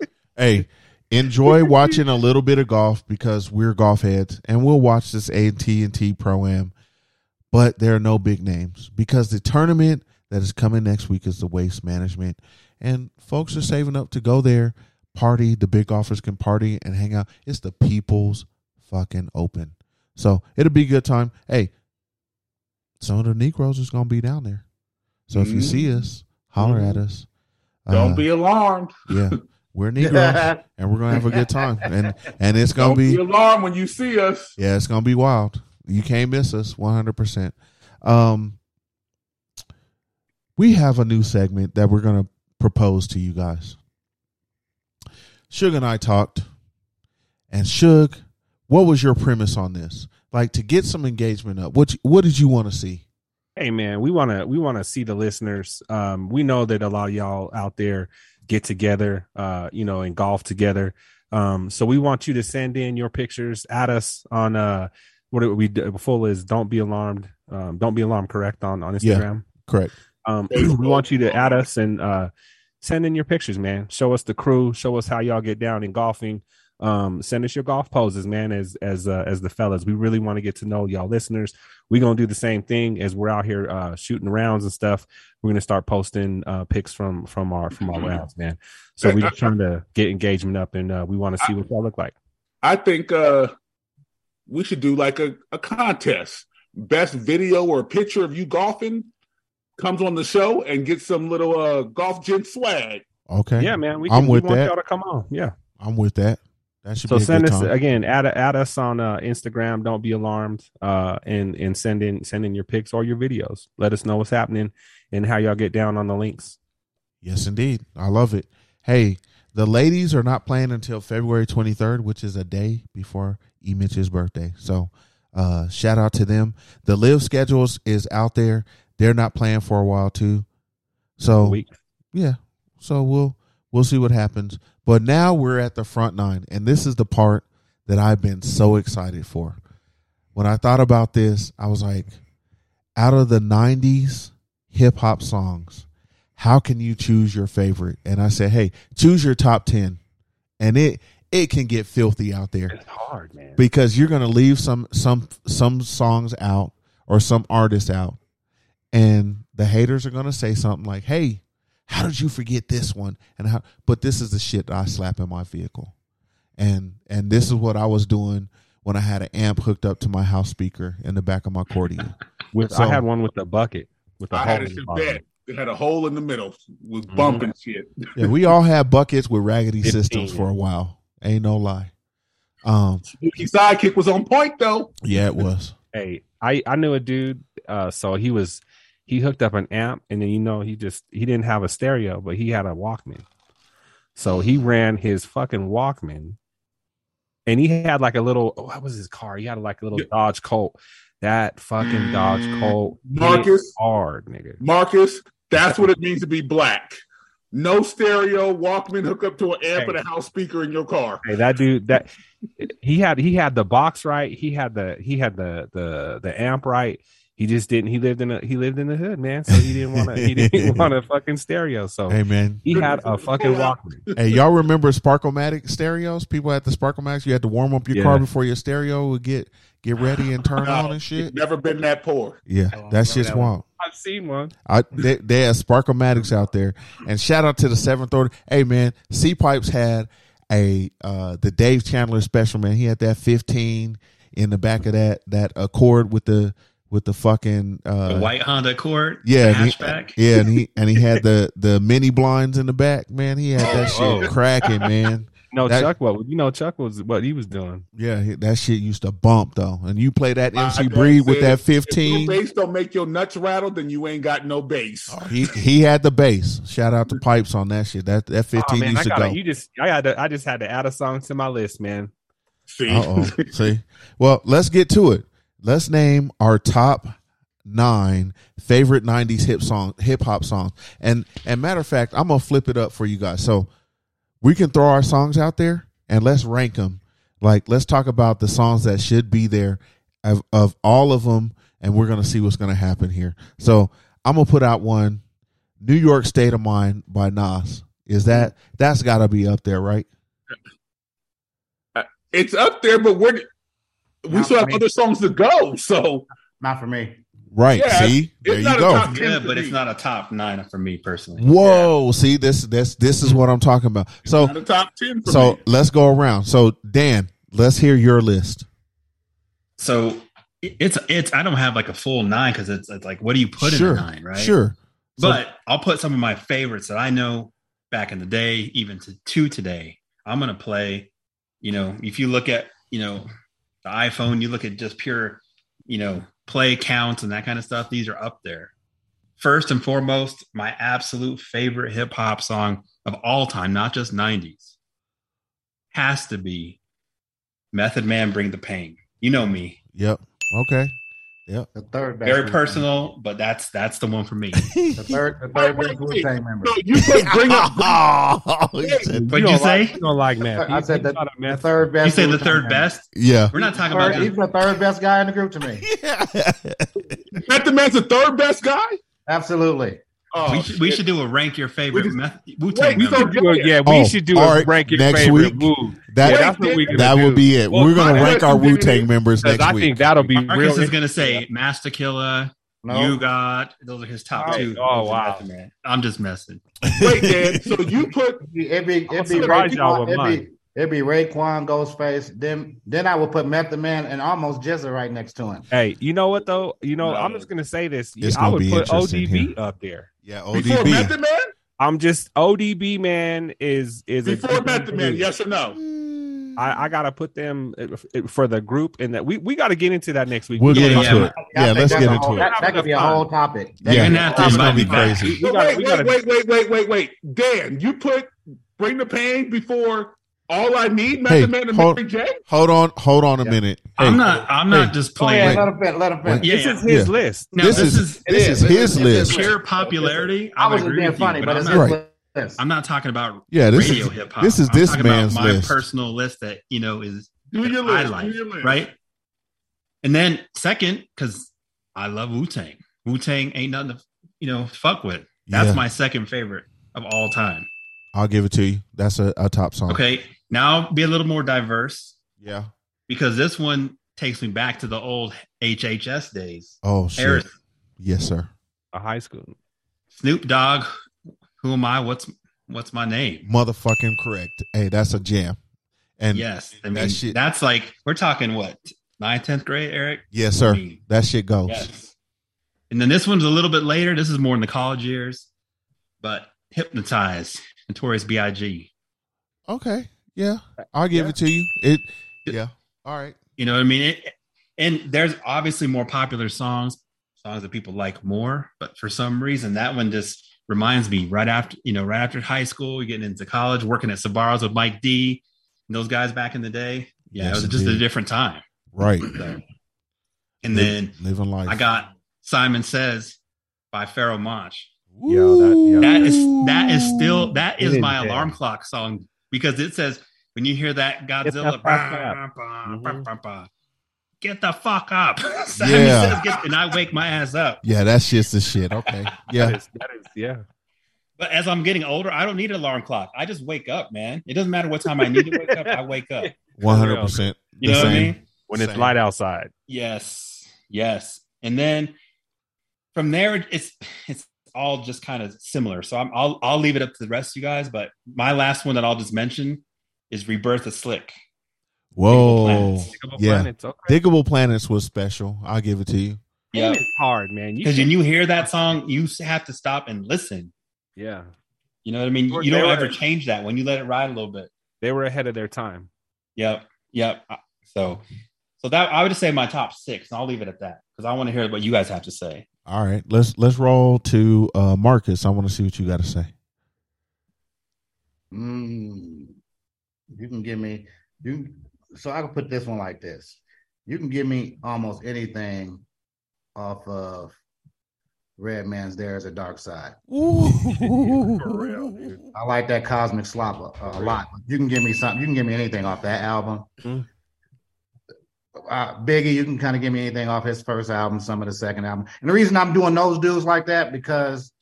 Hey, enjoy watching a little bit of golf because we're golf heads, and we'll watch this A and T and T Pro Am. But there are no big names because the tournament that is coming next week is the Waste Management, and folks are saving up to go there, party. The big golfers can party and hang out. It's the People's fucking Open, so it'll be a good time. Hey, some of the Negroes is gonna be down there, so if you see us, holler at us. Don't Uh, be alarmed. yeah, we're Negroes, and we're gonna have a good time, and and it's gonna Don't be, be alarmed when you see us. yeah, it's gonna be wild. You can't miss us, one hundred percent. Um, we have a new segment that we're gonna propose to you guys. Suge and I talked, and Suge, what was your premise on this? Like to get some engagement up. What what did you want to see? Hey man, we want to we want to see the listeners. Um, we know that a lot of y'all out there get together, uh, you know, and golf together. Um, so we want you to send in your pictures at us on uh, what we full is don't be alarmed. Um, don't be alarmed. Correct on on Yeah. Instagram. Correct. Um, we want you to add us and uh, send in your pictures, man. Show us the crew. Show us how y'all get down in golfing. Um, send us your golf poses, man. As as uh, as the fellas, we really want to get to know y'all listeners. We're gonna do the same thing as we're out here uh, shooting rounds and stuff. We're gonna start posting uh, pics from from our from our rounds, man. So we're just trying to get engagement up, and uh, we want to see what y'all look like. I think uh, we should do like a, a contest. Best video or picture of you golfing comes on the show and get some little uh, golf gym swag. Okay. Yeah, man. We I'm can, with we want that. y'all to come on. Yeah. I'm with that. That should So be a send good us time. again. Add add us on uh, Instagram. Don't be alarmed. Uh, and and send in send in your pics or your videos. Let us know what's happening and how y'all get down on the links. Yes, indeed. I love it. Hey, the ladies are not playing until February 23rd, which is a day before E. Mitch's birthday. So, uh, shout out to them. The Liv schedules is out there. They're not playing for a while too. So, yeah. So we'll we'll see what happens. But now we're at the front nine, and this is the part that I've been so excited for. When I thought about this, I was like, out of the '90s hip hop songs, how can you choose your favorite? And I said, hey, choose your top ten, and it it can get filthy out there It's hard, man. because you're going to leave some some some songs out or some artists out and the haters are going to say something like hey how did you forget this one and how but this is the shit that i slap in my vehicle and and this is what i was doing when i had an amp hooked up to my house speaker in the back of my accordion With So- I had one with the bucket with the I hole had a in the bottom. It had a hole in the middle with bumping shit. Yeah, we all had buckets with raggedy 15. systems for a while. Ain't no lie. Um, Spooky sidekick was on point though. yeah, it was. Hey, I I knew a dude. Uh, so he was he hooked up an amp, and then you know he just he didn't have a stereo, but he had a Walkman. So he ran his fucking Walkman, and he had like a little. oh, What was his car? He had like a little Dodge Colt. That fucking Dodge mm. Colt, Marcus. hard nigga. Marcus, that's what it means to be black. No stereo, Walkman hook up to an amp Hey. and a house speaker in your car. Hey, that dude that he had he had the box right. He had the he had the the the amp right. He just didn't. He lived in a he lived in the hood, man. So he didn't want to. He didn't want a fucking stereo. So Hey man. he had a fucking Walkman. Hey, y'all remember Sparkomatic stereos? People had the Sparkomatics. You had to warm up your Yeah. car before your stereo would get get ready and turn on and shit. Never been that poor. Yeah, that shit's wild. I've seen one. I they, they have Sparkomatics out there, and shout out to the seventh order. Hey man, C Pipes had a uh the Dave Chandler special man. He had that fifteen in the back of that that Accord with the with the fucking uh The white Honda Accord, yeah, the and he, yeah, and he and he had the the mini blinds in the back. Man, he had that Oh. shit cracking, man. No, That- Chuck. What you know? Chuck was what he was doing. Yeah, he- that shit used to bump though. And you play that My MC Breed with said, that If your fifteen. bass don't make your nuts rattle, then you ain't got no bass. He he had the bass. Shout out to Pipes on that shit. That that Oh fifteen man, used I to gotta. go. You just. I had. To, I just had to add a song to my list, man. See, Uh oh. See, well, let's get to it. Let's name our top nine favorite '90s hip song, hip hop songs. And and matter of fact, I'm gonna flip it up for you guys, so we can throw our songs out there and let's rank them. Like, let's talk about the songs that should be there of, of all of them, and we're gonna see what's gonna happen here. So I'm gonna put out one. New York State of Mind by Nas. Is that that's got to be up there, right? Uh, it's up there, but we're we still have me. other songs to go. So Not for me. Right. Yeah, see, there it's you not a go. top ten Good, but it's not a top nine for me personally. Whoa! See this this this is what I'm talking about. So not a top ten for so me. let's go around. So Dan, let's hear your list. So it's it's I don't have like a full nine because it's, it's like what do you put sure, in a nine, right? Sure. So- But I'll put some of my favorites that I know back in the day, even to, two today. I'm gonna play. You know, if you look at you know the iPhone, you look at just pure, you know, play counts and that kind of stuff. These are up there. First and foremost, my absolute favorite hip hop song of all time, not just '90s, has to be Method Man, "Bring the Pain." You know me, Yep. Okay. Yep. The third best. very Wu-Tang. personal, but that's that's the one for me. The third, the third best Wu Tang member. So you put bring up Oh, he said- What'd you say? Like, you don't like math. I said the, He's not a the third best. You say the Wu-Tang third member. best? yeah. We're not talking Third, about he's the third best guy in the group to me. Method Man's the third best guy. Absolutely. Oh, we, should, we should do a rank your favorite We just- meth- Wait, Wu-Tang we member. don't- Yeah, yeah, we Oh, should do all a right, rank your next favorite week. move. That yeah, that's what we that will be it. Well, We're gonna my rank our question Wu Tang members 'Cause next I week. think that'll be Marcus real. is going to say Masta Killa, No. You Got. Those are his top two. oh, wow. Method Man. I'm just messing. Wait, Dan. So you put It'd be, it'd be, surprised y'all Raekwon, with it'd mine. be, it'd be Raekwon, Ghostface. Then, then I would put Method Man and almost GZA right next to him. Hey, you know what though? You know, No. I'm just gonna say this. It's I gonna would put interesting ODB here. up there. Yeah, before ODB. Method Man. I'm just ODB man is is Before different Method Man, yes or no? I, I gotta put them uh, for the group, and that we, we got to get into that next week. We'll We get Yeah, gotta- into yeah. it. I Yeah, let's get into whole, it. That, that could be a whole topic. That Yeah, could be gonna a have to whole It's gonna be crazy. We So gotta- wait, we wait, gotta- wait, wait, wait, wait, wait. Dan, you put Bring the Pain before All I Need, Method Hey, Man and hold- Mary J. Hold on, hold on a Yeah. minute. I'm not. I'm not hey. just Oh, yeah, playing. let him finish. Let him finish. Yeah, This is his Yeah. list. Now, This this, is- is, this is. is his is. List. is. pure popularity. I I wasn't agree being with you, funny, but but it's not, Right. list. I'm not talking about Yeah, this radio is- hip hop. this is I'm this talking about man's my list. personal list that you know is Do that your I like, do your list. right? And then second, because I love Wu Tang. Wu Tang ain't nothing to you know fuck with. That's Yeah. my second favorite of all time. I'll give it to you. That's a, a top song. Okay, now I'll be a little more diverse Yeah. because this one takes me back to the old HHS days. Oh shit. Yes, sir. A high school. Snoop Dogg. Who am I? What's what's my name? Motherfucking correct. Hey, that's a jam. And yes, I that mean shit- that's like we're talking what ninth, tenth grade, Eric. yes, sir. I mean, That shit goes. Yes. And then this one's a little bit later. This is more in the college years, but hypnotized, Notorious B.I.G. Okay. Yeah. Uh, I'll give it to you. It yeah. All right. You know what I mean? It, and there's obviously more popular songs, songs that people like more, but for some reason that one just reminds me right after, you know, right after high school, getting into college, working at Sabaros with Mike D and those guys back in the day. Yeah, Yes, it was just a different time. Right. So- and Live- then living life. I got Simon Says by Pharoahe Monch. Yo, that, That is that is still that It is is my alarm clock song because it says when you hear that Get the Godzilla, bah, bah, Mhm. bah, bah, get the fuck up. Simon Yeah. says, get, and I wake my ass up. Yeah, that's just the shit. Okay. Yeah. is, that is, yeah. But as I'm getting older, I don't need an alarm clock. I just wake up, man. It doesn't matter what time I need to wake up. I wake up. One hundred percent. You know what I mean? When it's Same. light outside. Yes, yes. And then from there, it's it's all just kind of similar. So I'm, I'll I'll leave it up to the rest of you guys. But my last one that I'll just mention is Rebirth of Slick. Whoa. Planets. Diggable Yeah. Planets, okay. Diggable Planets was special. I'll give it to you. Yeah, It's hard, man. Because when you hear that song, you have to stop and listen. yeah. You know what I mean? Or You don't were- ever change that when you let it ride a little bit. They were ahead of their time. Yep, yep. Uh, So, so that I would just say my top six, and I'll leave it at that because I want to hear what you guys have to say. All right. Let's let's roll to uh Marcus. I want to see what you got to say. Mm, you can give me you. So I can put this one like this. You can give me almost anything off of Redman's There Is a Dark Side. I like that Cosmic Slop a, a lot. You can give me something. You can give me anything off that album. Mm. Uh, Biggie, you can kind of give me anything off his first album, some of the second album. And the reason I'm doing those dudes like that because,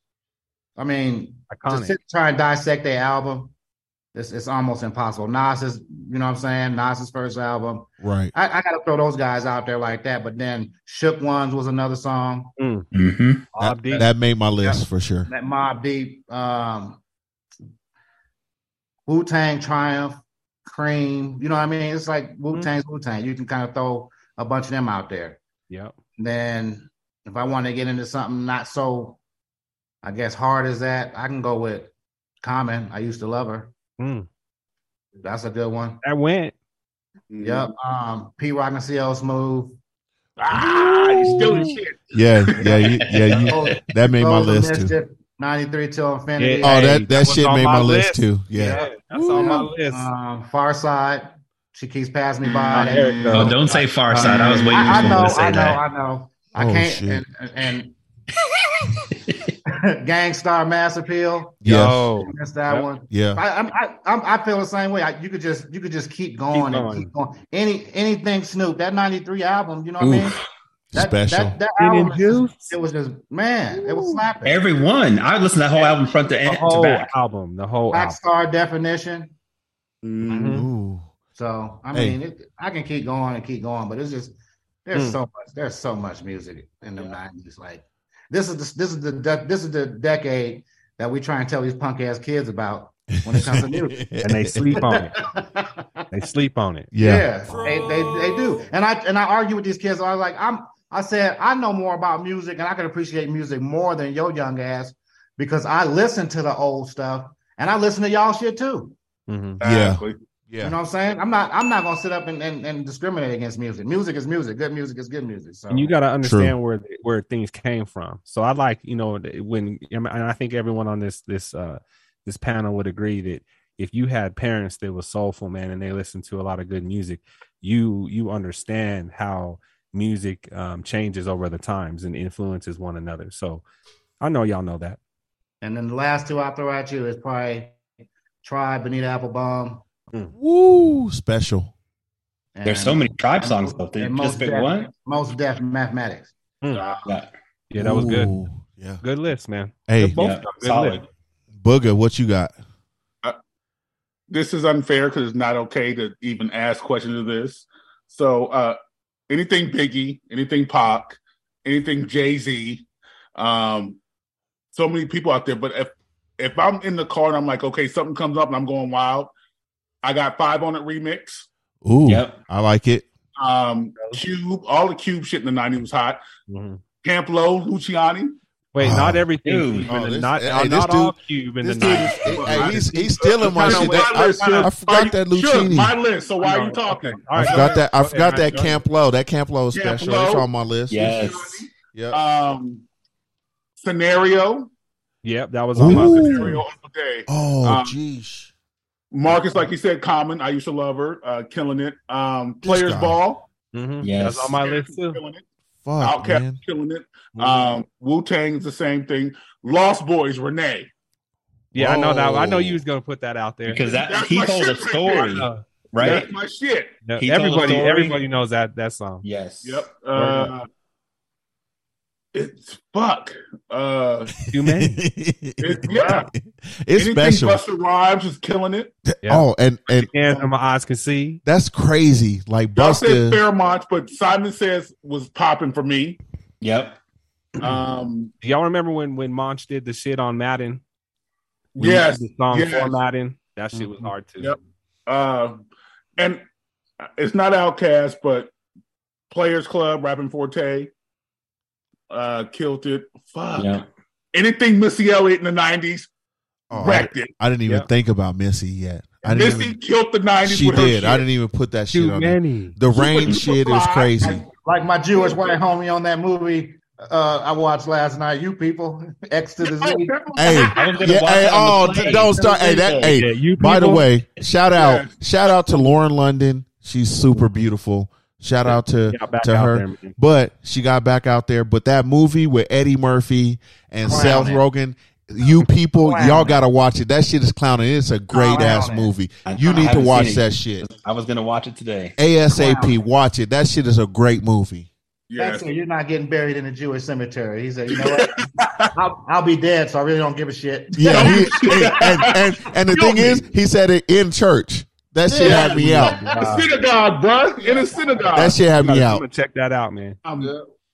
I mean, Iconic. to sit try and dissect their album, it's, it's almost impossible. Nas is, you know what I'm saying? Nas's first album. Right. I, I got to throw those guys out there like that. But then Shook Ones was another song. Mm-hmm. Mobb That, Deep. that made my list for sure. That Mobb Deep, um, Wu Tang Triumph, Cream. You know what I mean? It's like Wu Tang's Wu Tang. You can kind of throw a bunch of them out there. Yep. Then if I want to get into something not so, I guess hard as that, I can go with Common. I used to love her. Mm. That's a good one. That went. Yep. Um, Pete Rock and CL Smooth. Ah, you stealing shit. Yeah, yeah, you, yeah. You, that made my list too. Mischief, 93 till infinity. Oh, that that that shit made my my list list. too. Yeah. That's on my list. Um, Pharcyde. She keeps passing me by. Oh, there. Oh, don't say Pharcyde. I was waiting for I, I someone know, to say I know, that. I know. I Oh, can't. shit. And, and Gang Starr Mass Appeal. Yeah. Yo. That's that Yep. one. Yeah. I, I'm- I, I'm, I feel the same way. I, you could just, you could just keep going, going. and keep going. Any, anything Snoop. That '93 album. You know what I mean? Oof. That, Special. That, that album. Juice? It was just man. It was slapping. Everyone, I listened to that whole album front to The end to whole back. album. The whole Black album. Star Definition. Mhm. Ooh. So I Hey. mean, it, I can keep going and keep going, but it's just there's Mm. so much. There's so much music in the '90s. Like this is the this is the de- this is the decade that we try and tell these punk ass kids about when it comes to music. And they sleep on it. They sleep on it. Yeah. they, they they do. And I and I argue with these kids. I was like, I'm I said I know more about music and I can appreciate music more than your young ass because I listen to the old stuff and I listen to y'all shit too. Mhm. Yeah. Exactly. You know what I'm saying? I'm not I'm not gonna sit up and, and, and discriminate against music. Music is music. Good music is good music. So And you got to understand True. where where things came from. So I like you know when and I think everyone on this this uh this panel would agree that if you had parents that was soulful man and they listened to a lot of good music, you you understand how music um, changes over the times and influences one another. So I know y'all know that. and then the last two I throw at you is probably Tribe, Bonita Applebum. Woo. Special. and- There's so many tribe songs out there. Did and just pick Def- one? Mos Def Mathematics. Yeah. Yeah, that was good. Ooh. Yeah. Good list, man. Hey, both Yeah, solid. lists. Booger, what you got? this is unfair because it's not okay to even ask questions of this. So uh anything Biggie, anything Pac, anything Jay Z, um, so many people out there. But if if I'm in the car and I'm like, okay, something comes up and I'm going wild, I got five on it remix. Ooh. Yep. I like it. Um, Cube, all the Cube shit in the '90s was hot. Mhm. Camp Lo, Luchini. Wait, not Oh, everything. dude. Cube Oh, the- this- not hey, not dude- all cube in the This dude, hey, he's he's stealing my shit. That- my list, I, Shug. I forgot that Shug, Luchini. my list. So why are you talking? All I right, go forgot that. I forgot man. that Go ahead. Camp Lo. That Camp Lo Camp special. Low. It's on my list. Yes. Yep. Um, scenario. Yep, that was on my Ooh. list. Scenario of the day. Oh, Um, jeez. Marcus, like you said, common. I used to love her, uh, killing it. Um, Players guy. Ball, Mhm. Yes. That's on my list too. killing it. Fuck, OutKast, man. killing it. Mhm. Um, Wu Tang is the same thing. Lost Boyz, Renee. Yeah, I know that. I know you was gonna put that out there. Because that That's he told a shit right story. Right? That's my shit. no, He told a everybody, everybody knows that that song. Yes. Yep. Uh, it's fuck. Uh, Too many. it, yeah. it's Anything special. Busta Rhymes is killing it. Yeah. Oh, and and Hands in my eyes can see. that's crazy. Like Y'all said Fairmont, but Simon says was popping for me. Yep. Um, Do y'all remember when when Monch did the shit on Madden? When yes. the song yes. for Madden. That shit was Mhm. hard too. Yep. Uh, and it's not OutKast, but Players Club, Rappin' 4-Tay, uh, killed it. Fuck. Yeah. Anything Missy Elliott in the nineties Oh, I, wrecked it. I didn't even Yep. think about Missy yet. I didn't Missy even, killed the nineties. she with her did. Shit. I didn't even put that shit on there. many. The Super rain Duper shit is crazy. Like my Jewish white homie on that movie uh, I watched last night. You people, X to the Z. Hey, I yeah, hey, oh, the don't start. Hey, that, hey. Yeah, you By the way, shout out, Yeah. shout out to Lauren London. She's super beautiful. Shout out to Got back to out her. there, but she got back out there. But that movie with Eddie Murphy and Clown Seth. Rogen, you people, Clown y'all got to watch it. That shit is clowning. It's a great ass Clown it. movie. I- You I need to watch that shit. I was gonna watch it today. ASAP, watch it. That shit is a great movie. Yes. That's it. You're not getting buried in a Jewish cemetery. He said, "You know what? I'll, I'll be dead, so I really don't give a shit." Yeah, he, and, and and the thing is, he said it in church. That shit had me out. In a synagogue, bruh. In a synagogue. That shit had me I'm out. gonna check that out, man. Um,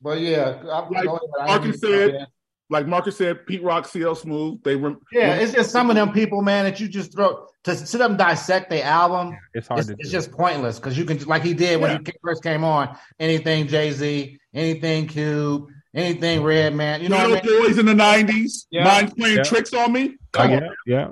But yeah, I'm, Like go ahead. I Marcus didn't said, jump like Marcus said, Pete Rock, CL Smooth. They were in. yeah, it's just some of them people, man, that you just throw to sit them dissect the album. It's hard It's, to it's just pointless because you can, like he did when he first came on, anything Jay Z, anything Cube, anything Redman. You know Little what I mean? boys in the nineties. Yeah. Mind playing Yeah. tricks on me. Oh, Come yeah, on. yeah.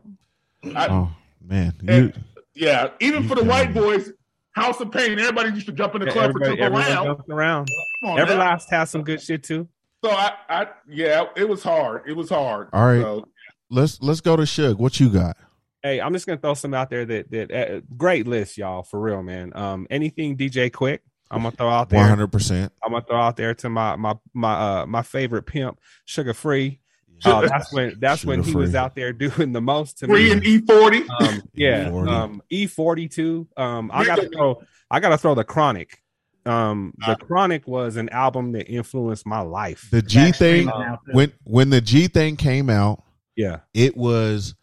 I- Oh man, you, yeah, even You for the white it. boys, House of Pain. Everybody used to jump in the Yeah, club Everybody, for jump everyone around. jumps around. Come on, man. Everlast has some good shit too. So I, I, yeah, it was hard. It was hard. All right. So, let's let's go to Shug. What you got? Hey, I'm just gonna throw some out there that that uh, great list, y'all, for real, man. Um, anything DJ Quik, I'm gonna throw out there. One hundred percent. I'm gonna throw out there to my my my uh my favorite pimp, Suga Free. Uh, that's when that's when he Sugar was out there doing the most to Free me. and E forty. Um, yeah, E40. um, E42. Um, I gotta throw I gotta throw the Chronic. Um, the Chronic was an album that influenced my life. The G thing Uh, when when the G thing came out, yeah, it was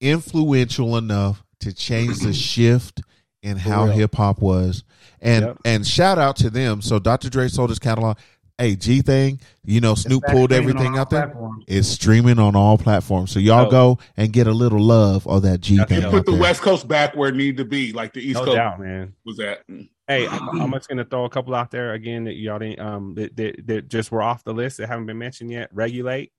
influential enough to change the shift in how hip hop was. And Yep. and shout out to them. So Dr. Dre sold his catalog. Hey, G thing, you know, Snoop pulled everything out there. platforms. It's streaming on all platforms. So y'all No. go and get a little love of that G thing. dope. Put the there. West Coast back where it needed to be, like the East no Coast doubt, man. was at. Hey, I'm, I'm just gonna throw a couple out there again that y'all didn't um that, that, that just were off the list that haven't been mentioned yet. Regulate,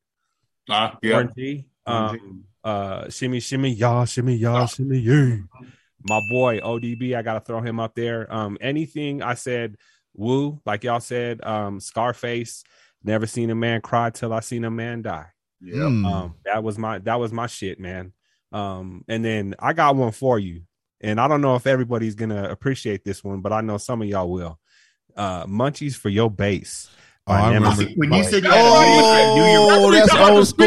Uh, yeah. Warren G, um, uh, shimmy shimmy y'all, shimmy y'all, shimmy you. My boy ODB, I gotta throw him up there. Um, anything I said, woo, like y'all said, um, Scarface, never seen a man cry till I seen a man die. Yeah. Mm. Um, that was my that was my shit, man. Um, and then I got one for you, and I don't know if everybody's gonna appreciate this one, but I know some of y'all will. Uh, Munchies for your base. Oh, I remember. When you said you Oh, that's old school.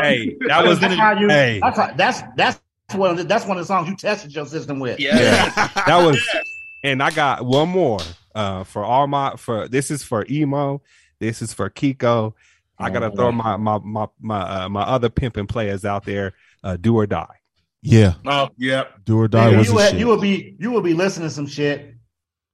Hey, that was That's how you. hey, That's how, that's that's one. Of the, that's one of the songs you tested your system with. yeah, that was. And I got one more uh, for all my for this is for emo, this is for Kiko. I gotta throw my my my my uh, my other pimping players out there. Uh, do or die. Yeah, Oh, yeah. do or die you, was the would, shit. you would be you will be listening to some shit,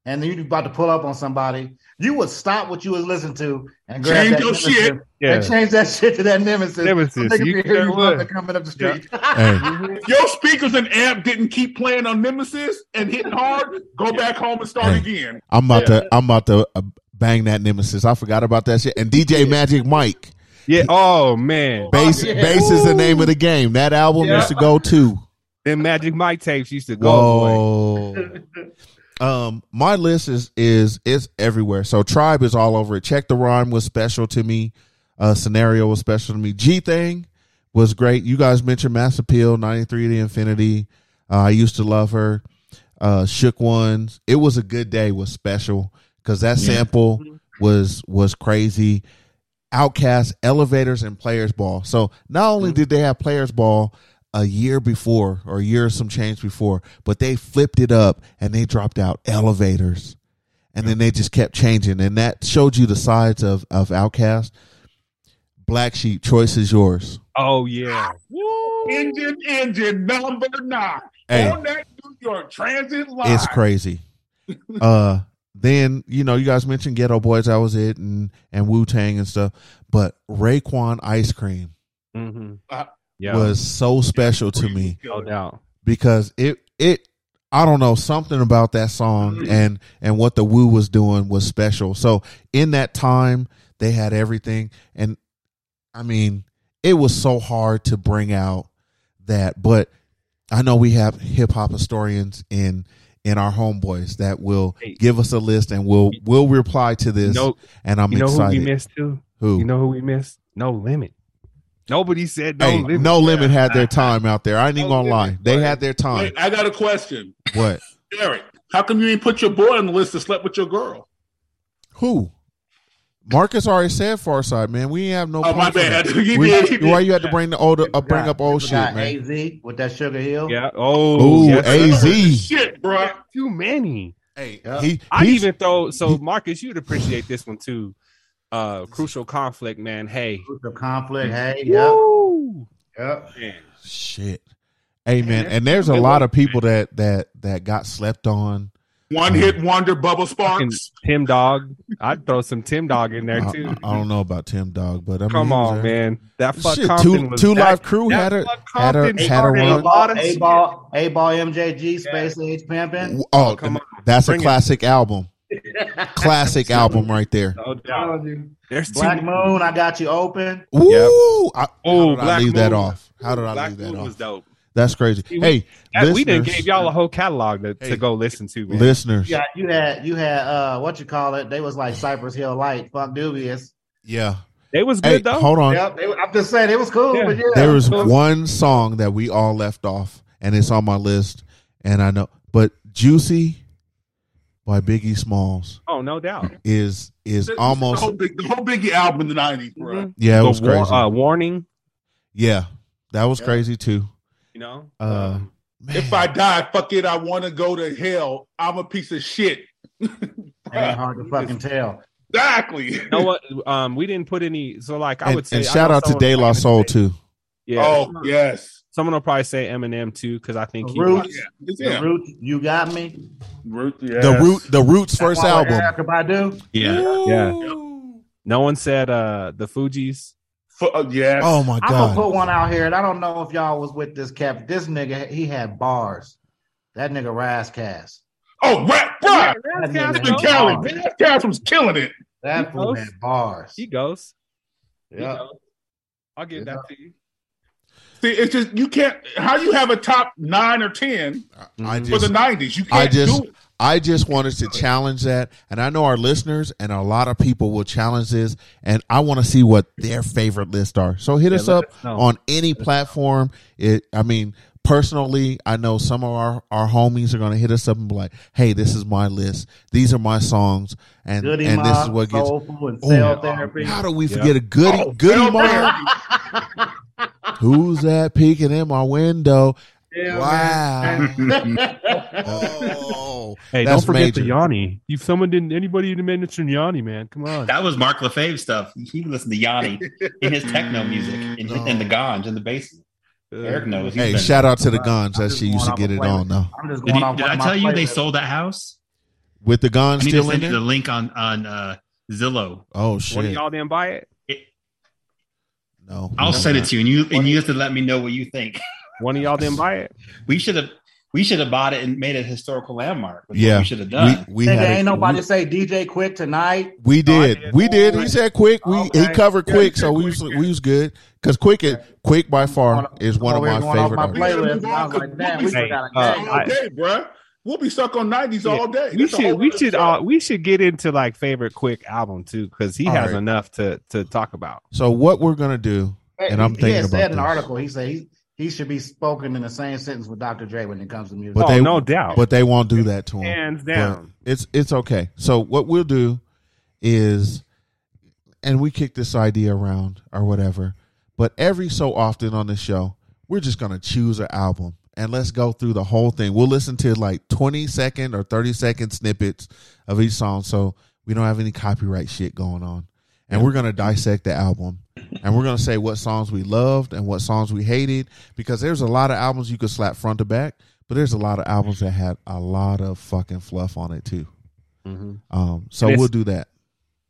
and then you'd be about to pull up on somebody. You would stop what you was listening to and grab Change that your nemesis shit. Yeah. and change that shit to that nemesis. Nemesis, So you hear you would. up coming up the street. Hey, Your speakers and amp didn't keep playing on Nemesis and hitting hard. Go back home and start Hey. again. I'm about to I'm about to uh, Bang that nemesis. I forgot about that shit. And DJ Magic Mike. Yeah. Oh man. Bass, yeah. bass is the name of the game. That album Yeah. used to go too. Them Magic Mike tapes used to go. Boy. Whoa. um, my list is is is everywhere. So Tribe is all over it. Check the rhyme was special to me. Uh, scenario was special to me. G thing was great. You guys mentioned Mass Appeal, ninety three to Infinity. Uh, I used to love her. Uh, Shook ones. It was a good day. Was special because that Yeah. sample was was crazy. OutKast, elevators, and players ball. So not only did they have players ball a year before or a year or some change before, but they flipped it up and they dropped out elevators, and then they just kept changing, and that showed you the sides of of OutKast. Black Sheep, choice is yours. Oh yeah. Engine, engine number nine Hey. on that New York Transit line. It's crazy. uh then you know you guys mentioned Geto Boys, that was it, and and Wu Tang and stuff. But Raekwon Ice Cream Mm-hmm. Uh, Yeah. was so special to me no doubt. because it it I don't know something about that song mm-hmm. and and what the Wu was doing was special. So in that time they had everything and I mean it was so hard to bring out that but I know we have hip hop historians in in our homeboys that will give us a list and we'll we'll reply to this know- and I'm you know excited. who we missed too? Who? You know who we missed? No limit. Nobody said no hey, limit. no limit had their time out there. I ain't even gonna lie. They had their time. Wait, I got a question. What? Eric, how come you ain't put your boy on the list that slept with your girl? Who? Marcus already said Pharcyde, man. We ain't have no. Oh, my point bad. We- did, he did. Why you had to bring the old, uh, bring up old shit, Got man? AZ with that Sugar Hill. Yeah. Oh. Ooh, yes, AZ. Shit, bro. Too many. Hey, he, I'd even throw. So Marcus, you'd appreciate this one too. Uh, crucial conflict, man. Hey. Crucial conflict. Hey. Yep. Woo! Yep. Shit. Hey man, and there's a lot of people that that that got slept on. One hit wonder, Bubble Sparks. Tim Dog. I'd throw some Tim Dog in there too. I don't know about Tim Dog, but I mean, Come on, there. man. That fuck Shit, Compton two was two that- live crew had a had a had a started run. lot of 8Ball, A ball, MJG, Space Age Pimpin'. Oh, come on. that's Bring a it. classic album. Classic album right there. No doubt. There's Black many- Moon, I got you open. Woo! I, Oh, how did I Black leave that off? How did I Black leave that Moon off? was dope. That's crazy. See, we- Hey, That- we didn't gave y'all a whole catalog to, Hey. to go listen to, man. listeners, yeah, you had you had uh what you call it? They was like Cypress Hill Light, fuck dubious. yeah. They was Hey, good though. hold on. Yep, they, I'm just saying it was cool, Yeah. but yeah. there was So- one song that we all left off, and it's on my list, and I know, but "Juicy" by Biggie Smalls Oh, no doubt. is is The- almost the whole, big, the whole Biggie album in the nineties, bro. yeah, it The was war- crazy. uh, warning. yeah, that was Yeah. crazy too. You know. Uh, If I die, fuck it, I want to go to hell. I'm a piece of shit. Ain't hard to fucking tell. Exactly. you know what? Um, we didn't put any. So like, I and, would say, and shout out to someone De La Soul too. Yeah. Oh yes. Someone will probably say Eminem too because I think The he. Roots, It's the him. Roots, you got me. Root, The root, the Roots first That's all album. Erykah Badu. Yeah. Yeah. No one said uh the Fugees. Fu- uh, yes. Oh my god. I'm gonna put one out here, and I don't know if y'all was with this cap. This nigga, he had bars. That nigga Ras Kass. Oh, rap, bro. That Rascal's nigga in goes. had Cali. bars. Ras Kass was killing it. That He fool goes. had bars. He goes. Yeah. I'll give Yeah. that to you. See, it's just you can't. How you have a top nine or ten I for just, the nineties? You I can't just, do it. I just wanted to challenge that, and I know our listeners and a lot of people will challenge this, and I want to see what their favorite lists are. So hit Yeah, us up us on any platform. It, I mean, personally, I know some of our our homies are going to hit us up and be like, "Hey, this is my list. These are my songs, and Goody and this is what gets." soulful and Oh, therapy. How do we Yeah. forget a goody Oh, goody Cell mob? Who's that peeking in my window? Yeah, Wow. Oh, Hey, don't forget major. the Yanni. You someone didn't anybody didn't mention Yanni, man. Come on. That was Mark Lefebvre stuff. He listened to Yanni in his techno music in, in the Ganj in the basement. Eric knows. He's Hey, been- shout out to the guns I'm that just she used to get it a on though. I'm just Did, he- off did one I tell you they sold that house? With the guns I still in send you the link on on uh, Zillow. Oh One of shit! y'all didn't buy it. No, I'll send no. it to you, and you and you have to let me know what you think. One of y'all didn't buy it. We should have. We should have bought it and made it a historical landmark. Yeah, we should have done. we Nigga, had ain't a- nobody we- say DJ Quik tonight. We did. we did. He said quick. We he Okay. covered Yeah, quick, he so said we was, we was good because quick is quick by far is one of my here going off favorite. my artists. playlist. I was like, 'cause damn, we'll we forgot a uh, game. all I- bruh. We'll be stuck on nineties all day. We That's should we should show. uh, we should get into like favorite quick album too because he All has right. enough to to talk about. So what we're gonna do, and I'm he thinking had about said in this. an article, he said he, he should be spoken in the same sentence with Dr. Dre when it comes to music. But Oh, they, no doubt. But they won't do that to him. Hands But down. it's it's okay. So what we'll do is, and we kick this idea around or whatever. But every so often on the show, we're just gonna choose an album and let's go through the whole thing. We'll listen to like twenty second or thirty second snippets of each song, so we don't have any copyright shit going on. And we're gonna dissect the album, and we're gonna say what songs we loved and what songs we hated because there's a lot of albums you could slap front to back, but there's a lot of albums that had a lot of fucking fluff on it too. Mhm. Um, so we'll do that.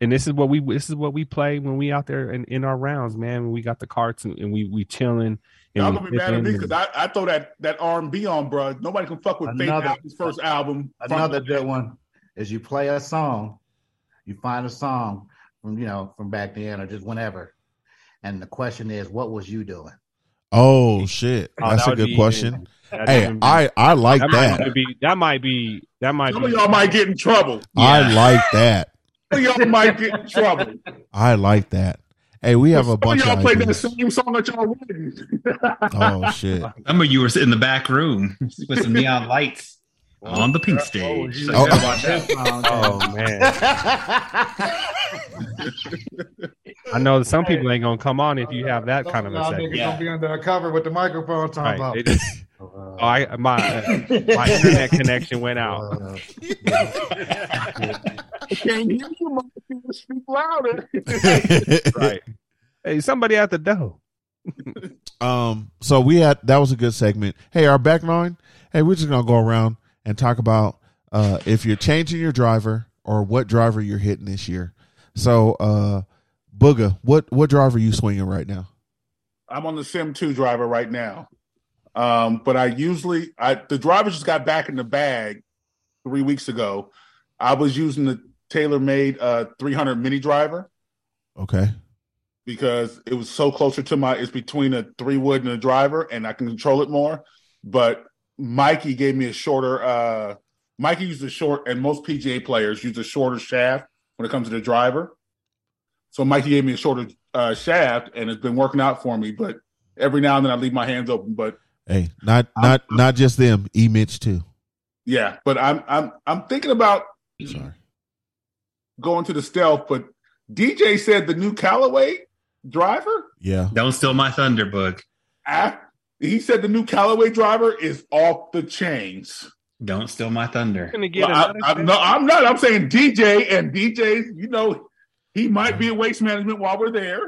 And this is what we this is what we play when we out there in, in our rounds, man. When we got the carts and, and we we chilling. Y'all gonna be mad at me because I, I throw that that R and B on, bruh. Nobody can fuck with Faith Another- Adam's first album. from- Another good one is you play a song, you find a song from you know from back then or just whenever, and the question is, what was you doing? Oh shit, Oh, that's that a good be- question. that Hey, be- I I like that that. might be that might be that might Some be of y'all might get in trouble. I like that. Some of y'all might get in trouble. I like that. Hey, we have a Some of bunch y'all of played that ideas. same song at y'all wedding. Oh shit. Some of you were in the back room with some neon lights on the pink oh, stage. So Oh. gotta watch out. Oh man, I know that some people ain't gonna come on if you have that kind of a Y'all segment. gonna be under a cover with the microphone talking Right. about. They just- oh, I my uh, my internet connection went out. I can't hear you, motherfucker. Speak louder. right. Hey, somebody at the door. Um, so we had that was a good segment. Hey, our back line. Hey, we're just gonna go around and talk about uh if you're changing your driver or what driver you're hitting this year. So, uh, Booga, what what driver are you swinging right now? I'm on the Sim 2 driver right now. Um, but I usually I the driver just got back in the bag three weeks ago. I was using the TaylorMade uh 300 mini driver Okay. because it was so closer to my it's between a three wood and a driver and I can control it more. But Mikey gave me a shorter uh Mikey used a short and most PGA players use a shorter shaft when it comes to the driver. So Mikey gave me a shorter uh, shaft and it's been working out for me, but every now and then I leave my hands open. But Hey, not not not just them. E Mitch too. yeah, but I'm I'm I'm thinking about Sorry. going to the stealth, but DJ said the new Callaway driver Yeah. Don't steal my thunder, Boog. af- ah, he said the new Callaway driver is off the chains. Don't steal my thunder. Get Well, I, I'm, no, I'm not. I'm saying DJ and DJs. You know, he might be in waste management while we're there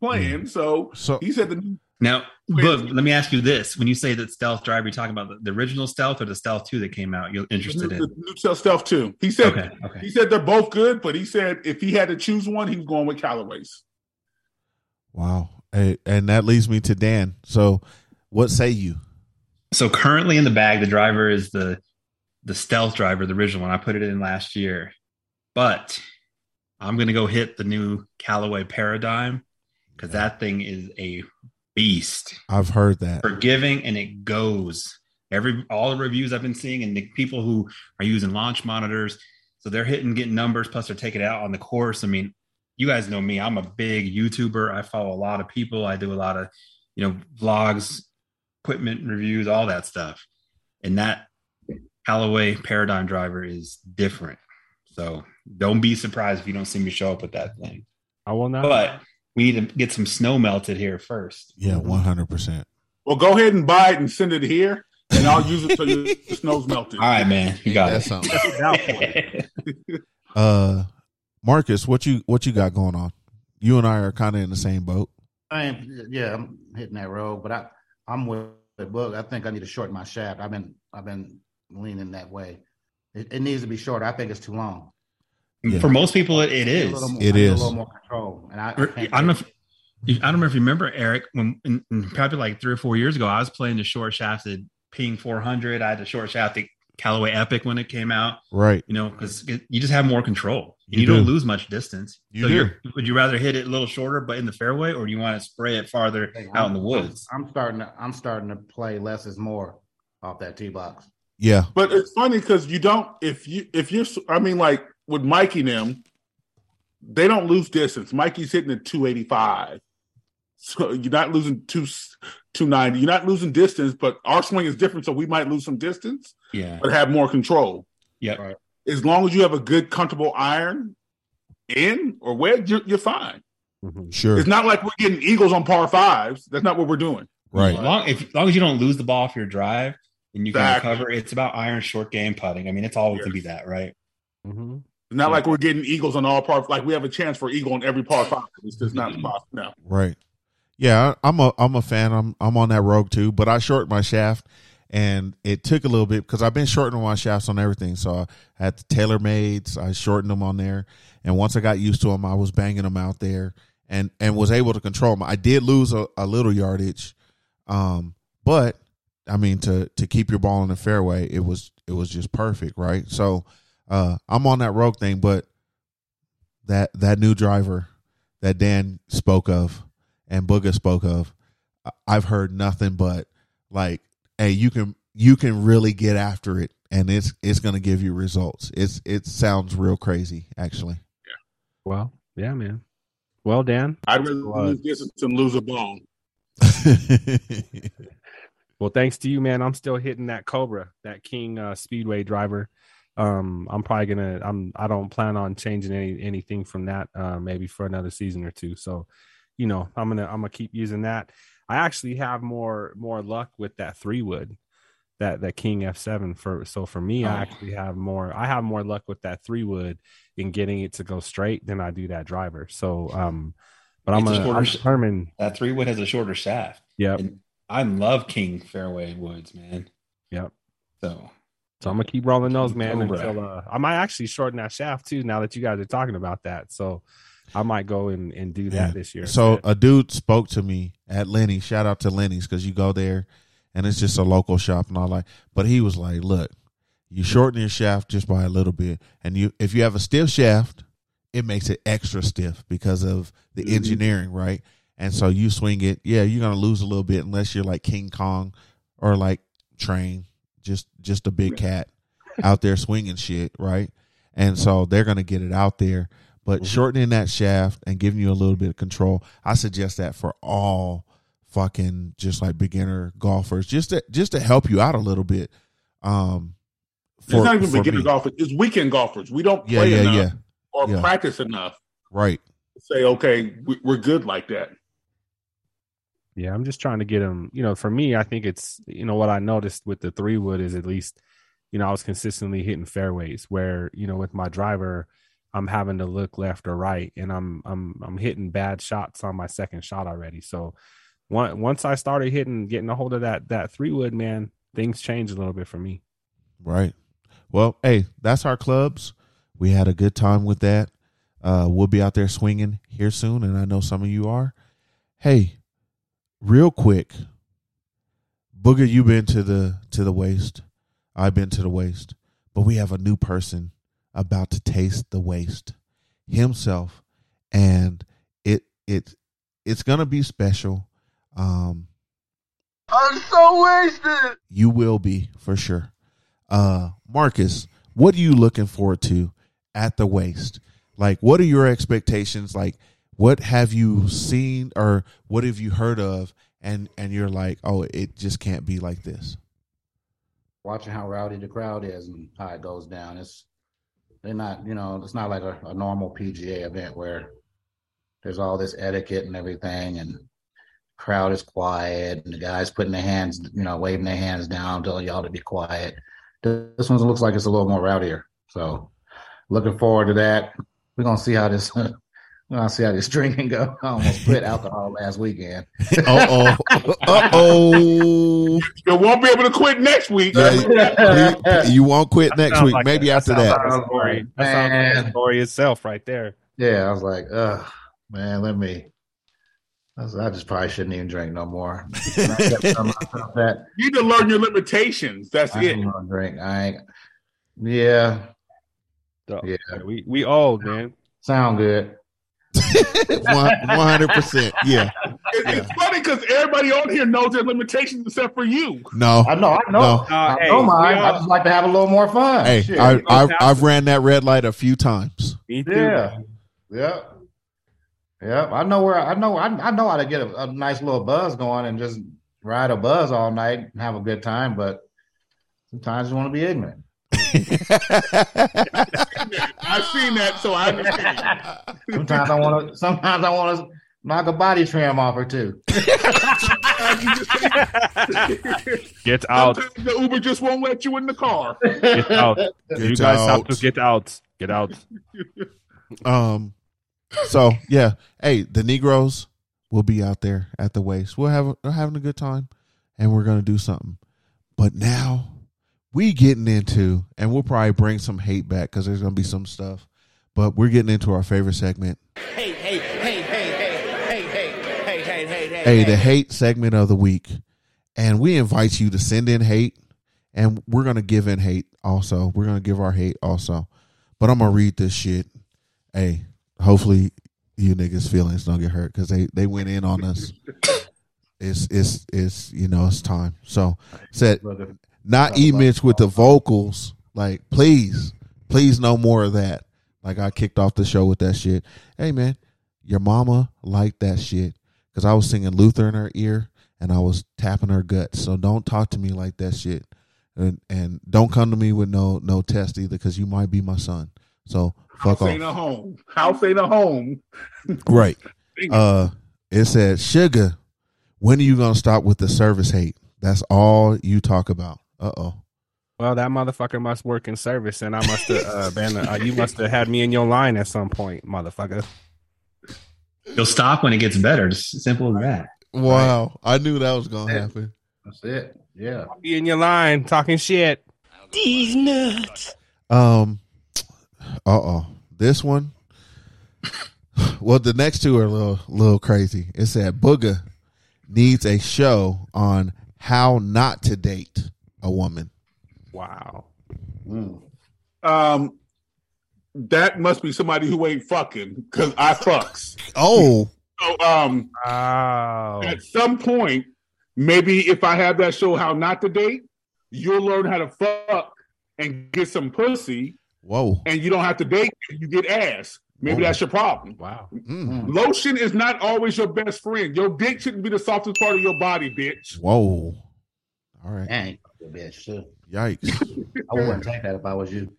playing. So, So he said the new. Now, Boog, let me ask you this: When you say that stealth driver, you're talking about the, the original stealth or the stealth two that came out? You're The interested new, in? the new Cell Stealth two. He said Okay, okay. he said they're both good, but he said if he had to choose one, he was going with Callaway's. wow. Hey, and that leads me to Dan. So, what say you? So currently in the bag, the driver is the the stealth driver, the original one. I put it in last year, but I'm gonna go hit the new Callaway Paradigm because that thing is a beast. I've heard that. Forgiving and it goes. Every all the reviews I've been seeing and the people who are using launch monitors, so they're hitting getting numbers plus they're taking it out on the course. I mean, you guys know me. I'm a big YouTuber. I follow a lot of people. I do a lot of, you know, vlogs, equipment reviews, all that stuff. And that Callaway Paradigm driver is different. So don't be surprised if you don't see me show up with that thing. I will not. But we need to get some snow melted here first. Yeah, one hundred percent. Well, go ahead and buy it and send it here, and I'll use it till the snow's melted. All right, man. You got That's it. something. Uh, Marcus, what you what you got going on? You and I are kind of in the same boat. I am, yeah, I'm hitting that Rogue, but I, I'm with the Boog. I think I need to shorten my shaft. I've been, I've been leaning that way. It, it needs to be shorter. I think it's too long. Yeah. For most people, it, it is. A little more- It I is. a little more control. And I, I, I don't know if you, I don't know if you remember Eric when in, in probably like three or four years ago I was playing the short shafted Ping 400. I had a short shafted Callaway Epic when it came out. Right. You know, because you just have more control. You You, don't lose much distance. You so do. you're, would you rather hit it a little shorter but in the fairway, or do you want to spray it farther out in the woods? I'm, I'm starting to I'm starting to play less is more off that tee box. Yeah. But it's funny because you don't if you if you're I mean like with Mikey and them, they don't lose distance. Mikey's hitting at 285. So you're not losing two 290. You're not losing distance, but our swing is different, so we might lose some distance, Yeah. but have more control. Yep. As long as you have a good, comfortable iron in or wedge, you're, you're fine. Sure. It's not like we're getting eagles on par fives. That's not what we're doing. Right. As long, if, as long as you don't lose the ball off your drive and you can Exactly. recover, it's about iron short game putting. I mean, it's always going to be that, right? Mm-hmm. It's not like we're getting eagles on all par. Like we have a chance for eagle on every par five. It's just not possible. No. Right. Yeah, I- I'm a I'm a fan. I'm I'm on that rogue too, but I shortened my shaft, and it took a little bit because I've been shortening my shafts on everything. So I had the TaylorMades. I shortened them on there, and once I got used to them, I was banging them out there, and and was able to control them. I did lose a, a little yardage, um, but I mean to to keep your ball in the fairway, it was it was just perfect, right? So uh, I'm on that rogue thing, but that that new driver that Dan spoke of and Booga spoke of, I- I've heard nothing but like, hey, you can you can really get after it, and it's it's going to give you results. It's it sounds real crazy, actually. Yeah. Well, yeah, man. Well, Dan. I'd rather lose distance than lose a bone. Well, thanks to you, man. I'm still hitting that Cobra, that King uh, Speedway driver. Um, I'm probably gonna. I'm. I don't plan on changing any anything from that. Uh, maybe for another season or two. So, you know, I'm gonna. I'm gonna keep using that. I actually have more more luck with that three wood, that that King F7 for. So for me, I Oh. actually have more. I have more luck with that three wood in getting it to go straight than I do that driver. So, um, but I'm a gonna. shorter I'm determined. That three wood has a shorter shaft. yeah I love King fairway woods, man. Yep. So So I'm gonna keep rolling those, man. Until uh, I might actually shorten that shaft too. Now that you guys are talking about that, so I might go and, and do that this year. So a dude spoke to me at Lenny. Shout out to Lenny's because you go there, and it's just a local shop and all that. But he was like, "Look, you shorten your shaft just by a little bit, and you if you have a stiff shaft, it makes it extra stiff because of the Mhm. engineering, right? And so you swing it, yeah, you're gonna lose a little bit unless you're like King Kong or like Train, just just a big cat out there swinging shit, right? And so they're gonna get it out there. But shortening that shaft and giving you a little bit of control, I suggest that for all fucking just like beginner golfers, just to just to help you out a little bit. Um, it's not even for beginner me. golfers. It's weekend golfers. We don't Yeah, play yeah, enough yeah. or Yeah. practice enough right? to say, okay, we- we're good like that. Yeah, I'm just trying to get him. You know, for me, I think it's you know what I noticed with the three wood is at least, you know, I was consistently hitting fairways where you know with my driver, I'm having to look left or right, and I'm I'm I'm hitting bad shots on my second shot already. So, once I started hitting, getting a hold of that that three wood, man, things changed a little bit for me. Right. Well, hey, that's our clubs. We had a good time with that. Uh, we'll be out there swinging here soon, and I know some of you are. Hey, real quick, Booger, you been to the to the waste. I've been to the waste, but we have a new person about to taste the waste himself, and it it it's gonna be special. Um, I'm so wasted. you will be for sure. Uh, Marcus, what are you looking forward to at the waste? Like, what are your expectations? Like, what have you seen or what have you heard of? And and you're like, oh, it just can't be like this. watching how rowdy the crowd is and how it goes down. It's they're not, you know, it's not like a, a normal PGA event where there's all this etiquette and everything, and crowd is quiet, and the guys putting their hands, you know, waving their hands down, telling y'all to be quiet. This one looks like it's a little more rowdier. So, looking forward to that. We're gonna see how this. We're gonna see how this drinking go. I almost quit alcohol last weekend. Uh oh. Uh oh. You won't be able to quit next week. you won't quit next Sounds week. like Maybe a- after sounds that. like a story. That sounds like a story itself right there. Yeah, I was like, ugh, man, let me I just probably shouldn't even drink no more. I kept telling myself that You need to learn your limitations. That's I it. ain't gonna drink. I ain't. Yeah, Yeah, we we old man. sound good. One hundred percent. Yeah. It- It's funny because everybody on here knows their limitations except for you. No. I know. I know. No. I uh, hey, know mine. we I just like to have a little more fun. Hey, Shit. I, I've I've ran that red light a few times. Me too. yeah, yeah, yeah. I know where. I know. I, I know how to get a, a nice little buzz going and just ride a buzz all night and have a good time. But sometimes you want to be ignorant. I've seen that, so I understand. Sometimes I want to. Sometimes I want to knock a body trim off or two. Get out. Sometimes the Uber just won't let you in the car. Get out. you Get guys have out. to get out. Get out. Um. So yeah, hey, the Negroes will be out there at the waste. We'll have we're having a good time, and we're gonna do something. But now we getting into, and we'll probably bring some hate back because there's gonna be some stuff. But we're getting into our favorite segment, Hey, hey, hey, hey, hey, hey, hey, hey, hey, hey, hey. hey, the hate segment of the week, and we invite you to send in hate, and we're gonna give in hate also. We're gonna give our hate also, but I'm gonna read this shit. Hey, hopefully you niggas' feelings don't get hurt because they they went in on us. It's it's it's you know it's time. So said not E Mitch with the vocals. Like please, please no more of that. Like I kicked off the show with that shit. Hey man, your mama liked that shit because I was singing Luther in her ear and I was tapping her guts. So don't talk to me like that shit, and and don't come to me with no no test either because you might be my son. So fuck House off. ain't a home. House ain't a home. Right. Uh it said, Sugar, when are you gonna stop with the service hate? That's all you talk about. Uh oh. Well, that motherfucker must work in service, and I must have uh, been. Uh, you must have had me in your line at some point, motherfucker. You'll stop when it gets better. Just simple as that. Wow. I knew that was gonna happen. That's it. Yeah. Be in your line talking shit. These nuts. Um uh oh. This one. Well, the next two are a little little crazy. It said Booger needs a show on how not to date a woman. Wow. Um, that must be somebody who ain't fucking because I fucks. Oh. So um, Oh. at some point, maybe if I have that show how not to date, you'll learn how to fuck and get some pussy, Whoa. and you don't have to date. You get ass. Maybe Whoa. that's your problem. Wow. Mm. Lotion is not always your best friend. Your dick shouldn't be the softest part of your body, bitch. Whoa. All right. Dang, bitch. Too. Yikes. I wouldn't take that if I was you.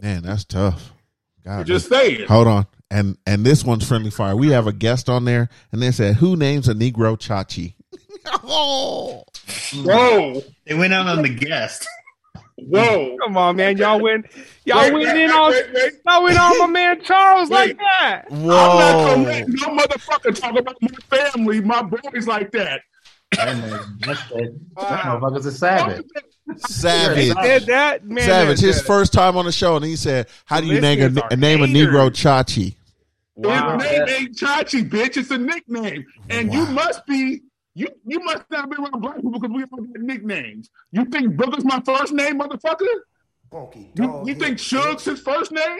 Man, that's tough. God. Just saying. Hold on. And and this one's friendly fire. We have a guest on there and they said, Who names a Negro Chachi? oh. Whoa. They went out on the guest. Whoa. Come on, man. Y'all went. Y'all Wait, went wait, in on. wait, wait. Y'all went on my man Charles Wait. like that. I'm not gonna Whoa. let no motherfucker talk about my family, my boys like that. That man- that's that. That motherfucker's a savage. Savage. said that, man. Savage. that- His that- first time on the show, and he said, How do you name Listeners a, name a. Negro Chachi? Wow. His name ain't Chachi, bitch. It's a nickname, and you must be you. You must not be around black people because we all got nicknames. You think Booger's my first name, motherfucker? You, you think Suge's his first name?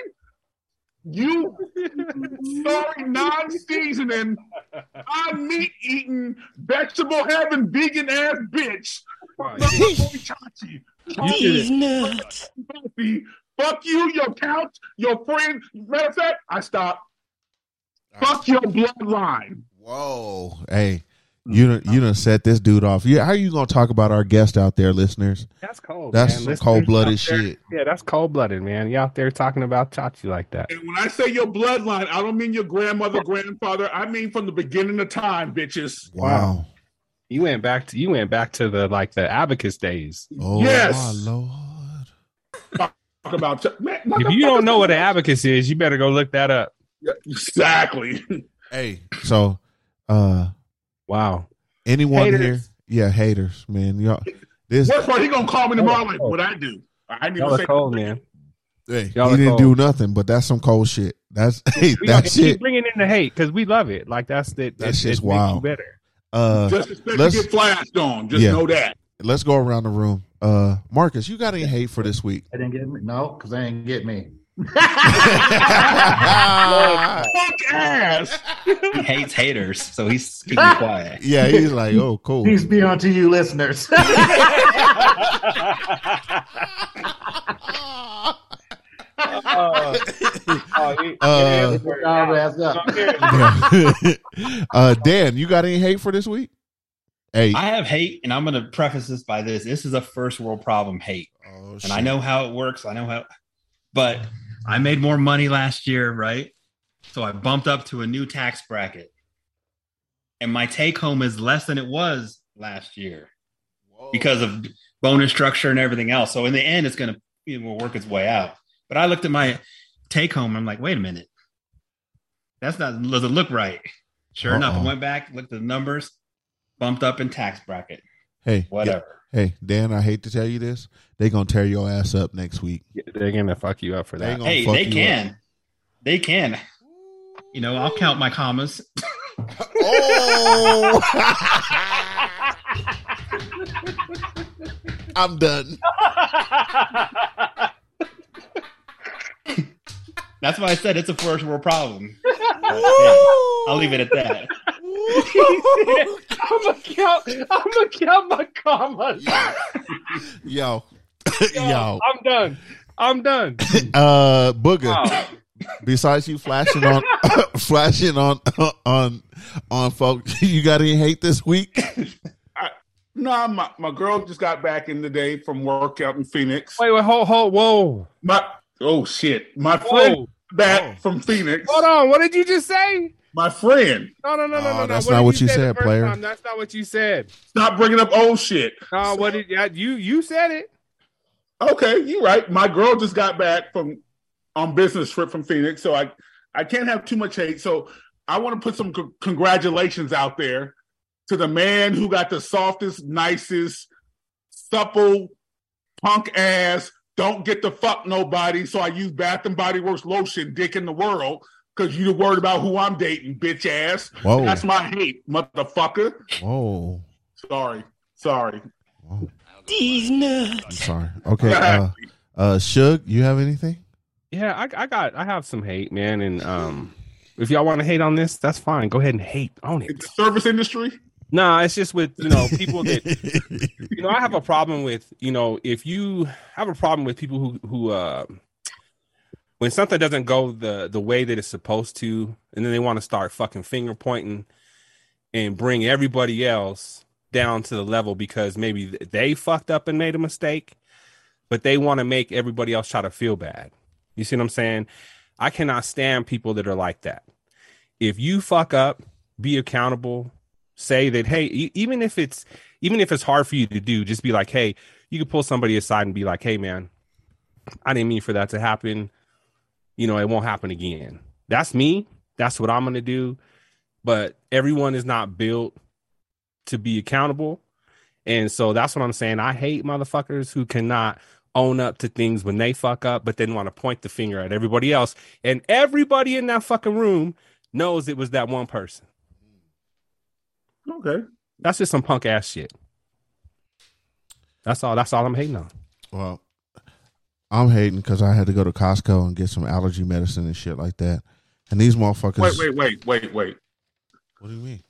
You sorry non-seasoning, non meat eating, vegetable having vegan ass bitch. Wow. Chachi. These nuts. Buffy, Fuck you, your couch, your friend. Matter of fact, I stop. Fuck your bloodline. Whoa. Hey, you done, you done set this dude off. Yeah, how are you gonna talk about our guest out there, listeners? That's cold. That's man. some cold blooded shit. Yeah, that's cold blooded, man. You out there talking about Chachi like that? And when I say your bloodline, I don't mean your grandmother, grandfather. I mean from the beginning of time, bitches. Wow. You went back to you went back to the like the abacus days. Oh Yes. my lord. Talk about man, If you don't know what an abacus is, you better go look that up. exactly. Hey, so uh Wow. anyone Haters. here? Yeah, haters, man. Y'all this Worst part, he gonna call me tomorrow like what I do. I didn't Y'all even are say cold, man. hey, Y'all he didn't cold. do nothing, but that's some cold shit. That's hey, We that keep shit. bringing in the hate because we love it. Like that's the, That that's shit's it makes you wild. Better. Uh, Just expect let's to get flashed on. Just Yeah. know that. let's go around the room. Uh, Marcus, you got any hate for this week? I didn't get me. No, because they didn't get me. Fuck ass. He hates haters, so he's keeping quiet. Yeah, he's like, oh, cool. Peace be unto you, listeners. Oh, he- Uh, y'all ass up. uh, Dan, you got any hate for this week? Hey, I have hate, and I'm going to preface this by this: this is a first world problem. Hate, oh, and I know how it works. I know how, but I made more money last year, right? So I bumped up to a new tax bracket, and my take home is less than it was last year because of bonus structure and everything else. So in the end, it's going to it will work its way out. But I looked at my take home. I'm like, wait a minute, that's not doesn't look right. Sure enough, Uh-oh. I went back, looked at the numbers, bumped up in tax bracket. Hey, Whatever. Hey, Dan, I hate to tell you this. They're gonna tear your ass up next week. They're gonna fuck you up for that. gonna Hey, they can. up. They can. You know, I'll count my commas. Oh, I'm done. That's why I said it's a first world problem. But, yeah, I'll leave it at that. I'm gonna count. I'm gonna count my commas. Yo, Yo, yo, I'm done. I'm done. uh, Booger. Wow. Besides you flashing on, flashing on, on, on folks, you got any hate this week? Nah, my, my girl just got back in the day from work out in Phoenix. Wait, wait, hold, hold, whoa, My oh shit, my friend whoa. back oh. from Phoenix. Hold on. What did you just say? My friend, No, no, no, no, Oh, no, no. that's What not did what you say the said, player. time? That's not what you said. stop bringing up old shit. No, what did you? You said it. Okay, you're right. My girl just got back from on business trip from Phoenix, so I I can't have too much hate. So I want to put some c- congratulations out there to the man who got the softest, nicest, supple, punk ass. Don't get the fuck nobody. So I use Bath and Body Works lotion, dick in the world, because you worried about who I'm dating, bitch ass. Whoa. That's my hate, motherfucker. Whoa, Sorry, sorry. Whoa. I'm sorry. Okay, uh, uh, Suge, you have anything? Yeah, I, I got. I have some hate, man, and um, if y'all want to hate on this, that's fine. Go ahead and hate on it. The service industry. Nah, it's just with you know people that you know. I have a problem with you know if you have a problem with people who who uh when something doesn't go the the way that it's supposed to, and then they want to start fucking finger pointing and bring everybody else down to the level because maybe they fucked up and made a mistake, but they want to make everybody else try to feel bad. You see what I'm saying? I cannot stand people that are like that. If you fuck up, be accountable. Say that, hey, even if it's even if it's hard for you to do, just be like, hey, you can pull somebody aside and be like, hey, man, I didn't mean for that to happen. You know, it won't happen again. That's me. That's what I'm gonna do. But everyone is not built to be accountable. And so that's what I'm saying. I hate motherfuckers who cannot own up to things when they fuck up, but then want to point the finger at everybody else. And everybody in that fucking room knows it was that one person. Okay. That's just some punk ass shit. That's all. That's all I'm hating on. Well, I'm hating because I had to go to Costco and get some allergy medicine and shit like that. And these motherfuckers. Wait, wait, wait, wait, wait. What do you mean?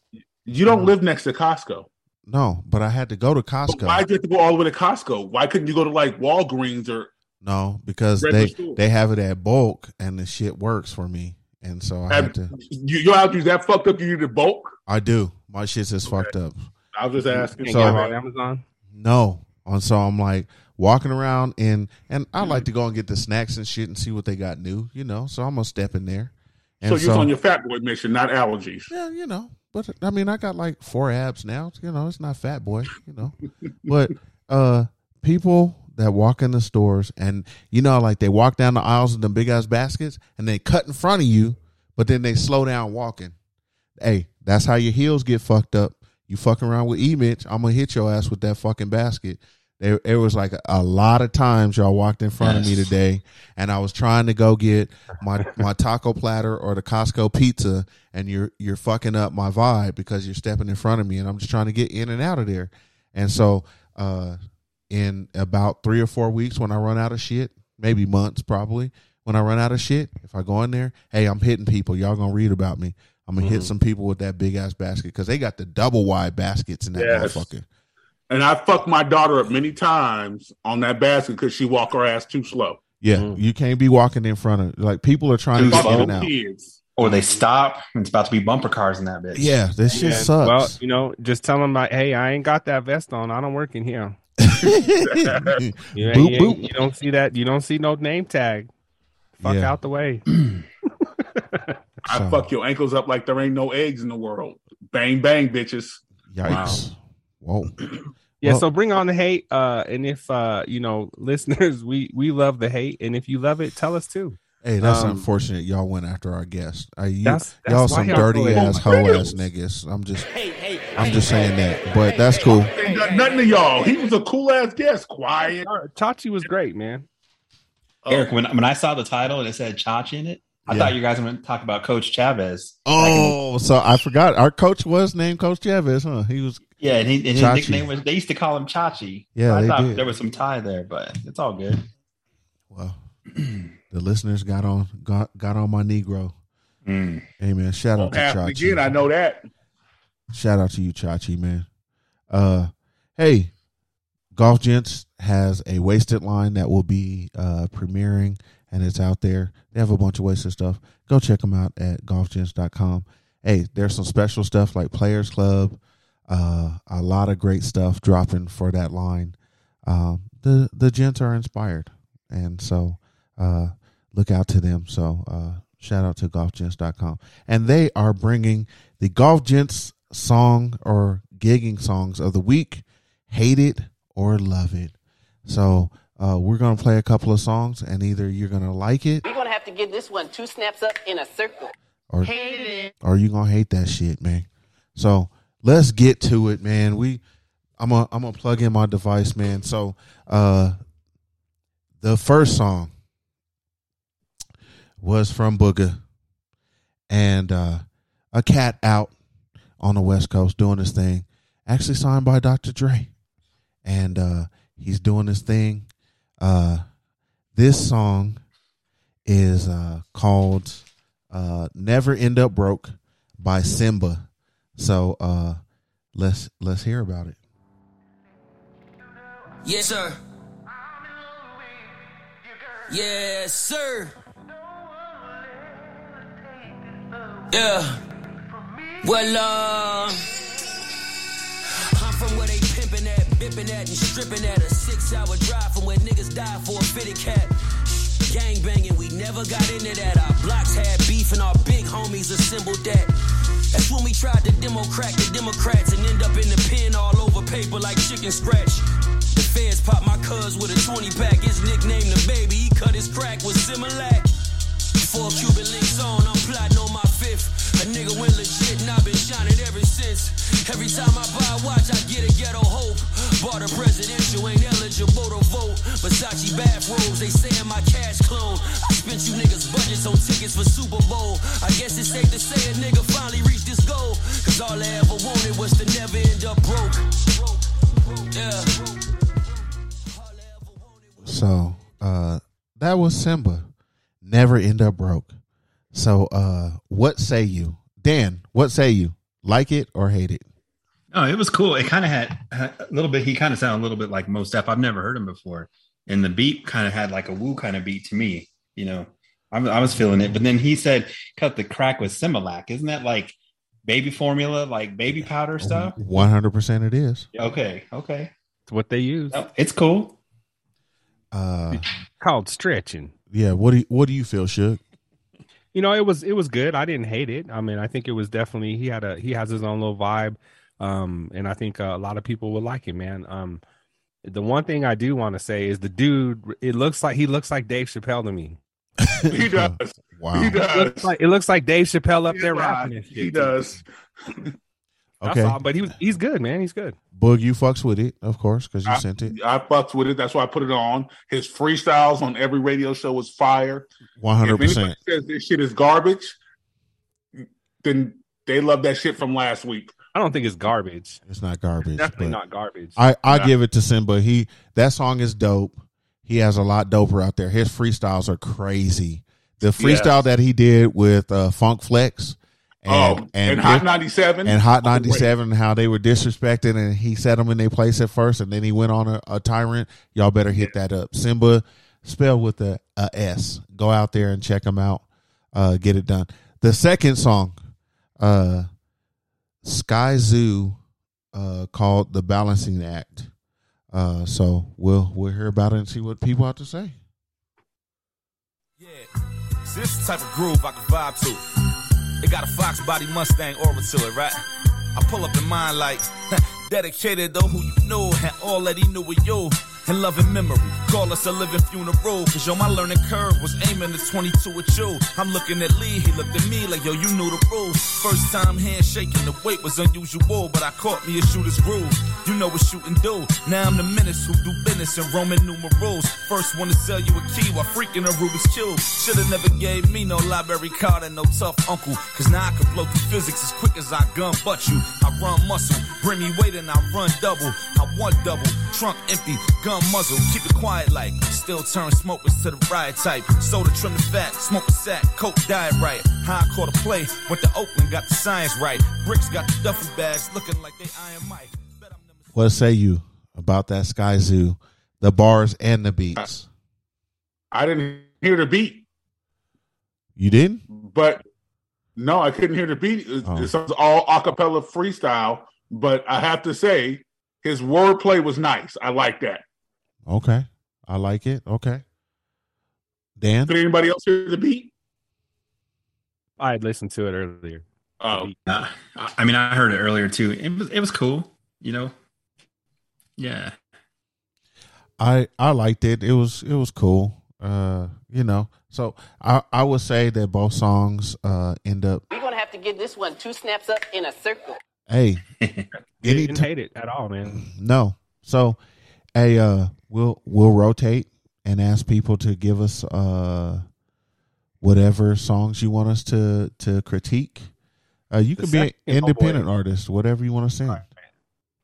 You don't live next to Costco. No, but I had to go to But Costco. why did you have to go all the way to Costco? Why couldn't you go to like Walgreens or No, because Regular they store. they have it at bulk and the shit works for me. And so I have, had to. you, your allergies that fucked up? You need to bulk. I do. My shit's just fucked up. I was just asking. Can't So- on Amazon. No. And so I'm like walking around and and I like to go and get the snacks and shit and see what they got new, you know. So I'm gonna step in there. And so you're on your fat boy mission, not allergies. Yeah, you know. But I mean, I got like four abs now. You know, it's not fat boy. You know, but uh, people that walk in the stores and you know, like they walk down the aisles with them big ass baskets and they cut in front of you, but then they slow down walking. Hey, that's how your heels get fucked up. You fucking around with image, I'm gonna hit your ass with that fucking basket. It, it was like a lot of times y'all walked in front of me today, and I was trying to go get my my taco platter or the Costco pizza, and you're you're fucking up my vibe because you're stepping in front of me, and I'm just trying to get in and out of there. And so, uh, in about three or four weeks, when I run out of shit, maybe months probably, when I run out of shit, if I go in there, hey, I'm hitting people. Y'all gonna read about me. I'm gonna hit Mhm. some people with that big ass basket because they got the double wide baskets in that Yes. motherfucker. And I fucked my daughter up many times on that basket because she walked her ass too slow. Yeah, you can't be walking in front of like people are trying to Too get in slow? and out. Kids. Or they stop. and It's about to be bumper cars in that bitch. Yeah, this shit Yeah. sucks. Well, you know, just tell them like, hey, I ain't got that vest on. I don't work in here. Boop, You, ain't- you, boop. you don't see that. You don't see no name tag. Fuck Yeah. out the way. I So- fuck your ankles up like there ain't no eggs in the world. Bang bang, bitches. Yikes! Whoa. Yeah, Well- so bring on the hate. Uh, and if uh, you know, listeners, we we love the hate, and if you love it, tell us too. Hey, that's Um, unfortunate. Y'all went after our guest. Uh, you, That's- that's y'all some dirty ass hoe ass niggas. I'm just, I'm just saying that. But that's cool. Nothing to y'all. He was a cool ass guest. Quiet. Chachi was great, man. Eric, when when I saw the title and it said Chachi in it, I Yeah. thought you guys were going to talk about Coach Chavez. Oh, so I forgot. Our coach was named Coach Chavez, huh? He was. Yeah, and, he, and his Chachi. nickname was they used to call him Chachi. Yeah, So I they thought did. there was some tie there, but it's all good. Well, the listeners got on got got on my Negro. Mm. Hey man, shout out to Chachi. again. I know that. Shout out to you, Chachi, man. Uh, hey, Golf Gents has a wasted line that will be uh, premiering and it's out there. They have a bunch of wasted stuff. Go check them out at golfgents.com. Hey, there's some special stuff like Players Club, uh, a lot of great stuff dropping for that line. Um, the the gents are inspired, and so uh, look out to them. So uh, shout out to golfgents.com, and they are bringing the Golf Gents song or gigging songs of the week. Hate it or love it. So uh, we're gonna play a couple of songs, and either you're gonna like it We're gonna have to give this one two snaps up in a circle. or Hate it. or you gonna hate that shit, man. So let's get to it, man. We I'm gonna I'm gonna plug in my device, man. So uh the first song was from Booga and uh a cat out on the West Coast doing his thing. Actually signed by Dr. Dre. And uh he's doing his thing. Uh this song is uh called uh Never End Up Broke by Symba. So uh let's let's hear about it. Yes, sir. Yes, sir. Yeah. Well, uh, I'm from where they pimping at, bipping at, and stripping at. A six-hour drive from where niggas die for a fitted cat. Gang banging, we never got into that. Our blocks had beef, and our big homies assembled that. That's when we tried to demo crack the Democrats and end up in the pen all over paper like chicken scratch. The feds pop my cuz with a 20 pack. His nickname the baby, he cut his crack with Similac. Four Cuban links on, I'm plotting on my fifth. A nigga went legit and I've been shining ever since. Every time I buy a watch, I get a ghetto hope. Bought a presidential, ain't eligible to vote. Versace bathrobes, they saying my cash clone. I spent you niggas budgets on tickets for Super Bowl. I guess it's safe to say a nigga finally reached his goal. Cause all I ever wanted was to never end up broke. Yeah. So uh that was Symba. Never end up broke. So uh what say you? Dan, what say you? Like it or hate it? No, it was cool. It kind of had a little bit. He kind of sounded a little bit like Mos Def. I've never heard him before, and the beat kind of had like a woo kind of beat to me. You know, I, I was feeling it. But then he said, "Cut the crack with Similac." Isn't that like baby formula, like baby powder stuff? One hundred percent it is. Okay, okay, It's what they use. No, it's cool. Uh Called stretching. yeah, what do you what do you feel, Suge? You know it was it was good i didn't hate it i mean i think it was definitely he had a he has his own little vibe um and i think uh, a lot of people would like it man um the one thing i do want to say is the dude it looks like he looks like dave chappelle to me He does. Wow. He it does. looks like, it looks like dave chappelle up He's there right. rapping and shit He does. That's Okay. all, but he was he's good, man. He's good. Boog, you fucks with it, of course, because you I, sent it. I fucked with it. That's why I put it on. His freestyles on every radio show was fire. One hundred If anybody percent. says this shit is garbage, then they love that shit from last week. I don't think it's garbage. It's not garbage. Definitely not garbage. I I Yeah. give it to Symba. He that song is dope. He has a lot doper out there. His freestyles are crazy. The freestyle that he did with uh, Funk Flex and oh, and, Hot 97. and Hot Oh, 97 and how they were disrespected and he set them in their place at first and then he went on a, a tyrant. Y'all better hit that up. Symba, spell with a, a S. Go out there and check him out. Uh, get it done. The second song, uh, Skyzoo, uh, called The Balancing Act. Uh, so we'll we'll hear about it and see what people have to say. See, this is the type of groove I can vibe to. It got a Fox body Mustang aura to it, right? I pull up in mine like dedicated to who you know and all that he knew of you. And loving memory, call us a living funeral. Cause yo, my learning curve was aiming at 22 with you. I'm looking at Lee, he looked at me like, yo, you knew the rules. First time handshaking, the weight was unusual, but I caught me a shooter's groove. You know what shooting do. Now I'm the menace who do business in Roman numerals. First one to sell you a key while freaking a Rubik's Cube. Shoulda never gave me no library card and no tough uncle. Cause now I can blow through physics as quick as I gun butt you. I run muscle, bring me weight and I run double. I want double, trunk empty, gun muzzle. Keep it quiet like, still turn smokers to the riot type. Soda trim the fat, smoke a sack, coke diet right. How I caught a play, went to Oakland, got the science right. Bricks got the duffel bags, looking like they Iron Mike. What say you about that Skyzoo, the bars and the beats? I didn't hear the beat, You didn't? but no, I couldn't hear the beat. It- Oh. It was all acapella freestyle, but I have to say his wordplay was nice. I like that. Okay. I like it. Okay. Dan? Did anybody else hear the beat? I had listened to it earlier. Oh, Uh, I mean, I heard it earlier too. It was it was cool, you know. Yeah, I I liked it. It was it was cool. Uh, you know. So I I would say that both songs uh end up We're gonna have to give this one two snaps up in a circle. Hey Any any didn't hate it at all, man. no. So hey uh we'll we'll rotate and ask people to give us uh whatever songs you want us to to critique. Uh you The can be an second- boy. independent artist, whatever you want to sing. I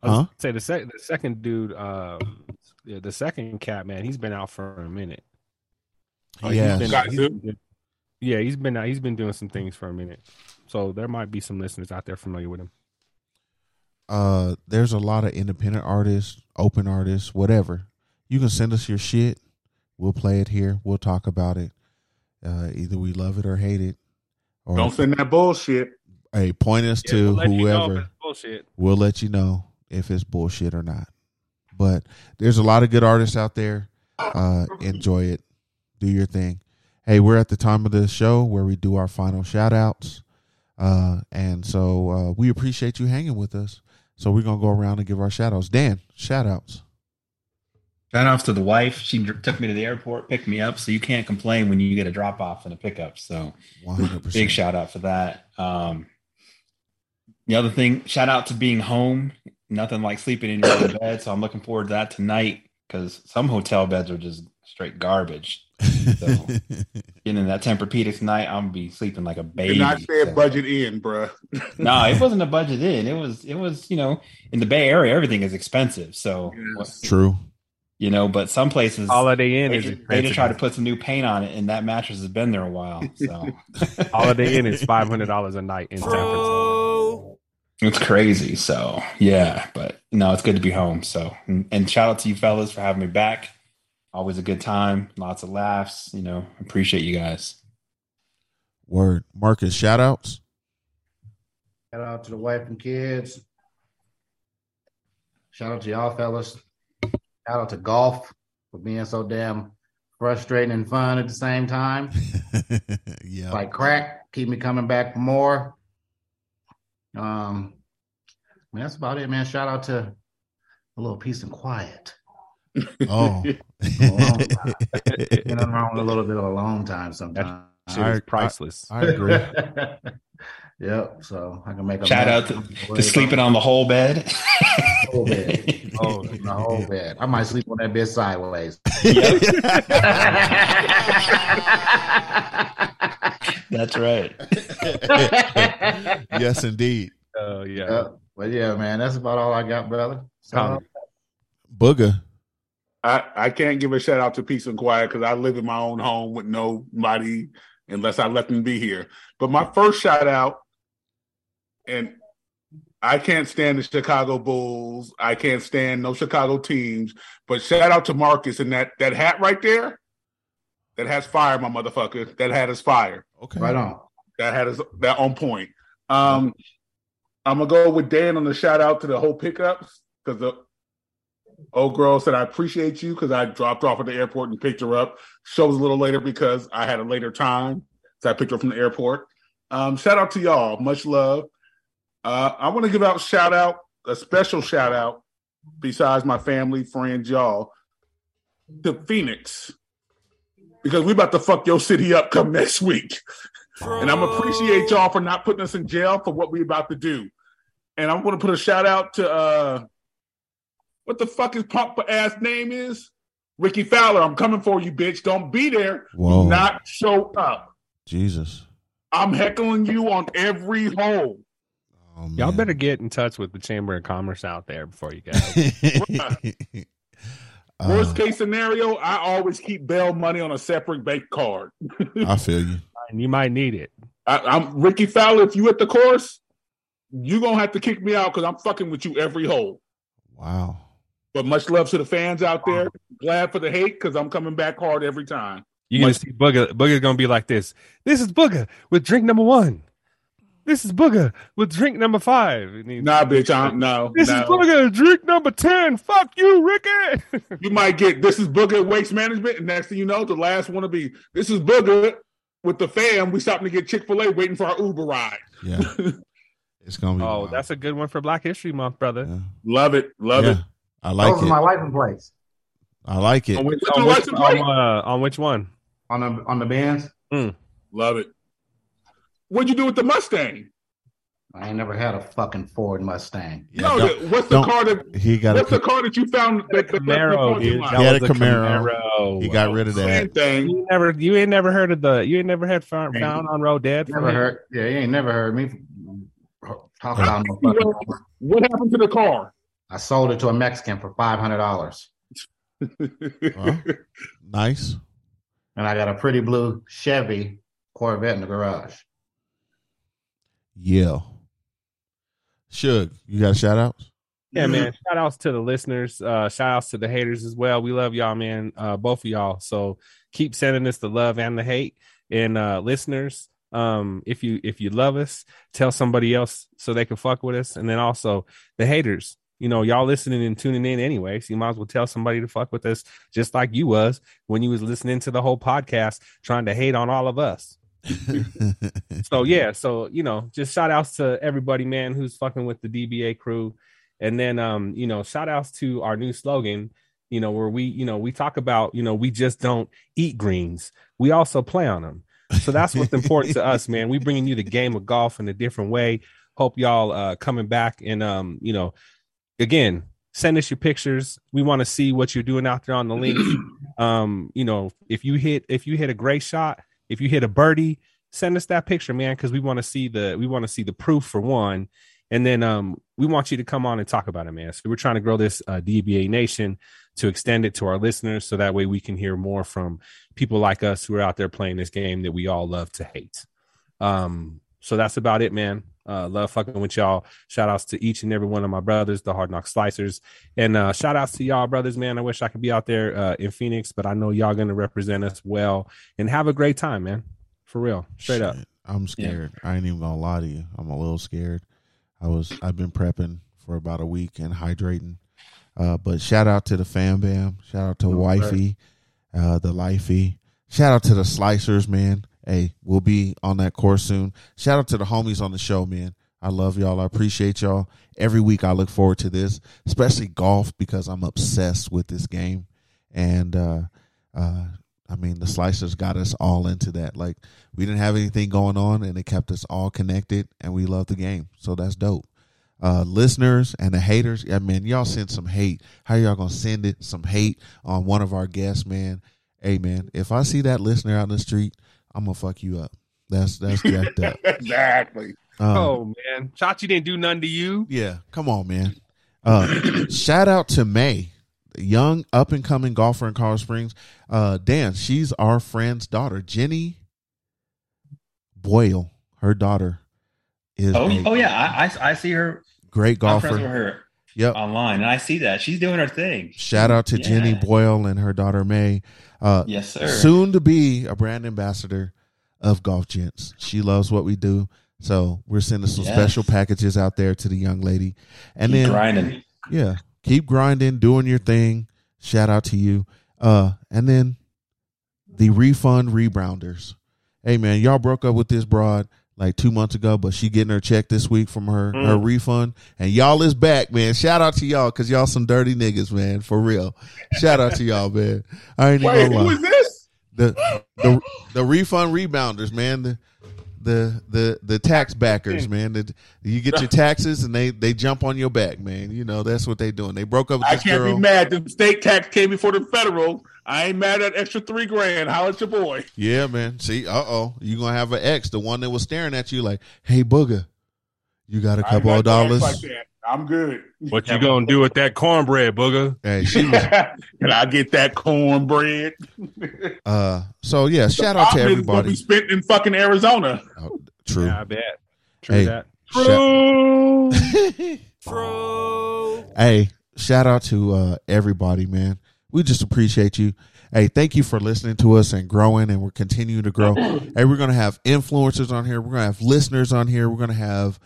was Huh? say the sec- the second dude, uh, yeah, the second cat man, he's been out for a minute. Oh, He's Yes. been- Got he's been- yeah, he's been out, he's been doing some things for a minute. So there might be some listeners out there familiar with him. Uh there's a lot of independent artists, open artists, whatever. You can send us your shit. We'll play it here. We'll talk about it. Uh either we love it or hate it. Or don't send that bullshit. hey, point us Yeah, to we'll let you know whoever. bullshit. we'll let you know if it's bullshit or not. But there's a lot of good artists out there. Uh enjoy it. Do your thing. Hey, we're at the time of the show where we do our final shout outs. Uh and so uh we appreciate you hanging with us. So we're gonna go around and give our shout outs. Dan, shout outs. shout outs to the wife. She took me to the airport, picked me up. So you can't complain when you get a drop off and a pickup. So One hundred percent. big shout out for that. Um, the other thing, shout out to being home. Nothing like sleeping in your own bed. So I'm looking forward to that tonight because some hotel beds are just straight garbage. So getting in that Tempur-Pedic tonight, I'm gonna be sleeping like a baby. Did not say So- budget in, bro. no, it wasn't a budget in. It was it was you know in the Bay Area everything is expensive. So True. you know, but some places Holiday Inn they, is just- they just expensive. try to put some new paint on it, and that mattress has been there a while. So Holiday Inn is five hundred dollars a night in San Francisco. it's crazy. So yeah, but no, it's good to be home. So and, and shout out to you fellas for having me back. Always a good time, lots of laughs. You know, appreciate you guys. Word. Marcus, shout outs. Shout out to the wife and kids. Shout out to y'all fellas. Shout out to golf for being so damn frustrating and fun at the same time. yeah. Like crack, keep me coming back for more. Um, I mean, that's about it, man. Shout out to a little peace and quiet. Oh. Alone time. Ain't Nothing wrong with a little bit of a long time sometimes. Shit priceless. I agree. Yep. So I can make a Shout out to, to sleeping on the whole bed. whole bed. Oh, the whole bed. I might sleep on that bed sideways. That's right. yes, indeed. Oh yeah. Yep. But yeah, man, that's about all I got, brother. So, uh, Booger. I, I can't give a shout out to Peace and Quiet because I live in my own home with nobody unless I let them be here. But my first shout out, and I can't stand the Chicago Bulls. I can't stand no Chicago teams. But shout out to Marcus and that that hat right there. That has fire, my motherfucker. That hat is fire. Okay. right on. That hat is that on point. Um, I'm gonna go with Dan on the shout out to the whole pickups because the old girl said I appreciate you because I dropped off at the airport and picked her up. Show was a little later because I had a later time, so I picked her up from the airport. Um, shout out to y'all, much love. Uh, I want to give out shout out a special shout out besides my family, friends, y'all to Phoenix because we about to fuck your city up come next week. And I'm appreciate y'all for not putting us in jail for what we about to do. And I'm to put a shout out to uh what the fuck his pump ass name is? Rickie Fowler. I'm coming for you, bitch. Don't be there. Whoa. Do not show up. Jesus. I'm heckling you on every hole. Oh, Y'all better get in touch with the Chamber of Commerce out there before you go. Worst uh, case scenario, I always keep bail money on a separate bank card. I feel you. and you might need it. I, I'm Rickie Fowler. If you at the course, you're gonna have to kick me out because I'm fucking with you every hole. Wow. But much love to the fans out there. Glad for the hate because I'm coming back hard every time. You're gonna see Booger. Booger's gonna be like this. This is Booger with drink number one. This is Booger with drink number five. Nah, bitch, I'm no. This no. is Booger drink number ten. Fuck you, Rickie. You might get this is Booger Waste Management, and next thing you know, the last one will be this is Booger with the fam. We stopping to get Chick Fil A, waiting for our Uber ride. Yeah. It's gonna be. oh, wild. that's a good one for Black History Month, brother. Love it, love Yeah. it. I like Those are it. my license plates I like it. On which, On which which, on, uh, on which one? on the on the bands. Love it. What'd you do with the Mustang? I ain't never had a fucking Ford Mustang. Yeah, no, what's the car that? He got What's a. the car that you found? That, that, Camaro, that, dude. that, He had a was Camaro. He got rid of that. Same that. thing. You ain't never, you ain't never heard of the, you ain't never had found, found on road dead. from Never him? heard. Yeah, you ain't never heard me talk about no fucking. What happened to the car? I sold it to a Mexican for five hundred dollars, Well, nice. and I got a pretty blue Chevy Corvette in the garage. Yeah. Suge, you got shout outs? Yeah, man. Shout outs to the listeners. Uh, shout outs to the haters as well. We love y'all, man. Uh, both of y'all. So keep sending us the love and the hate. And uh, listeners, um, if you if you love us, tell somebody else so they can fuck with us. And then also the haters. You know, y'all listening and tuning in anyway, so you might as well tell somebody to fuck with us, just like you was when you was listening to the whole podcast, trying to hate on all of us. so yeah, so you know, just shout outs to everybody, man, who's fucking with the DBA crew. And then um, you know, shout outs to our new slogan, you know, where we, you know, we talk about, you know, we just don't eat greens. We also play on them. So that's what's important to us, man. We bringing you the game of golf in a different way. Hope y'all uh coming back and um, you know, again, send us your pictures. We want to see what you're doing out there on the links. um, you know, if you hit if you hit a great shot, if you hit a birdie, send us that picture, man, because we want to see the we want to see the proof for one, and then um we want you to come on and talk about it, man. So we're trying to grow this uh, DBA Nation to extend it to our listeners, so that way we can hear more from people like us who are out there playing this game that we all love to hate. Um, so that's about it, man. Uh, love fucking with y'all. Shout outs to each and every one of my brothers, the Hard Knock Slicers. And uh, shout outs to y'all, brothers, man. I wish I could be out there uh, in Phoenix, but I know y'all going to represent us well and have a great time, man. For real. Straight up. I'm scared. I ain't even gonna lie to you. I'm a little scared. I was I've been prepping for about a week and hydrating. Uh, but shout out to the fam bam. Shout out to wifey, uh, the lifey. Shout out to the slicers, man. Hey, we'll be on that course soon. Shout out to the homies on the show, man. I love y'all. I appreciate y'all. Every week I look forward to this, especially golf because I'm obsessed with this game. And uh uh I mean, the slicers got us all into that. Like we didn't have anything going on, and it kept us all connected, and we love the game. So that's dope. Uh, listeners and the haters, yeah, man, y'all send some hate. How y'all gonna send it? Some hate on one of our guests, man. Hey, man, if I see that listener out in the street, I'm gonna fuck you up. That's that's jacked up. exactly. Um, oh man, Chachi didn't do nothing to you. Yeah, come on, man. Uh, shout out to May, young up and coming golfer in Colorado Springs. Uh, Dan, she's our friend's daughter, Jenny Boyle. Her daughter is Oh, a oh yeah, I, I I see her. great I'm friends golfer. with her. Yep. Online, and I see that she's doing her thing. Shout out to Yeah. Jenny Boyle and her daughter May. Uh, Yes, sir. Soon to be a brand ambassador of Golf Gents. She loves what we do. So we're sending some Yes. special packages out there to the young lady. And Keep then grinding. Yeah. Keep grinding, doing your thing. Shout out to you. Uh, and then the refund rebounders. Hey man, y'all broke up with this broad like two months ago, but she getting her check this week from her her Mm. refund, and y'all is back, man. Shout out to y'all because y'all some dirty niggas, man, for real. Shout out to y'all, man. I ain't even Wait, gonna lie. is this? The the the refund rebounders, man. The the the the tax backers, man. The, you get your taxes and they they jump on your back, man. You know that's what they doing. They broke up with I can't girl. be mad. The state tax came before the federal. I ain't mad at extra three grand. How at your boy? Yeah, man. See, uh oh, you gonna have an ex, the one that was staring at you like, "Hey, booger, you got a couple of dollars." Like that. I'm good. What you gonna do with that cornbread, booger? Hey, she was. Can I get that cornbread? Uh, so yeah, shout out to Profit is gonna everybody. Be spent in fucking Arizona. True. Yeah, I bet. True Hey, that. Hey, shout out to uh, everybody, man. We just appreciate you. Hey, thank you for listening to us and growing, and we're continuing to grow. hey, we're gonna have influencers on here. We're gonna have listeners on here. We're gonna have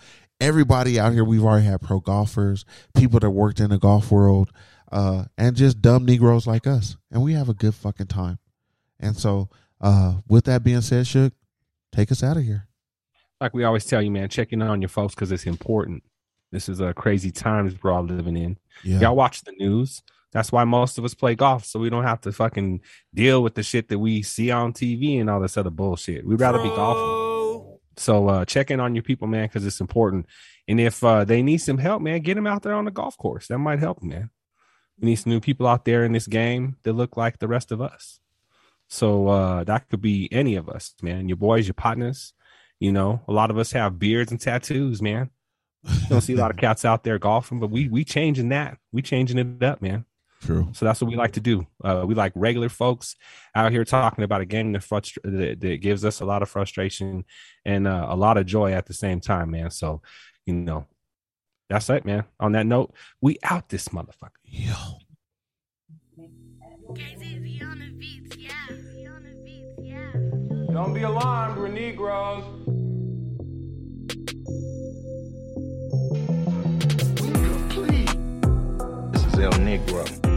everybody out here. We've already had pro golfers, people that worked in the golf world, uh, and just dumb Negroes like us, and we have a good fucking time. And so, uh, with that being said, Suge, take us out of here. Like we always tell you, man, checking in on your folks because it's important. This is a crazy times we're all living in. Yeah. Y'all watch the news. That's why most of us play golf, so we don't have to fucking deal with the shit that we see on TV and all this other bullshit. We'd rather be golfing. So uh, check in on your people, man, because it's important. And if uh, they need some help, man, get them out there on the golf course. That might help, man. We need some new people out there in this game that look like the rest of us. So uh, that could be any of us, man. Your boys, your partners. You know, a lot of us have beards and tattoos, man. You don't see a lot of cats out there golfing, but we we changing that. We changing it up, man. True. So that's what we like to do. Uh, we like regular folks out here talking about a game that, frustra- that, that gives us a lot of frustration and uh, a lot of joy at the same time, man. So, you know, that's it, man. On that note, we out this motherfucker. Yo. Don't be alarmed, we're Negroes. This is El Negro.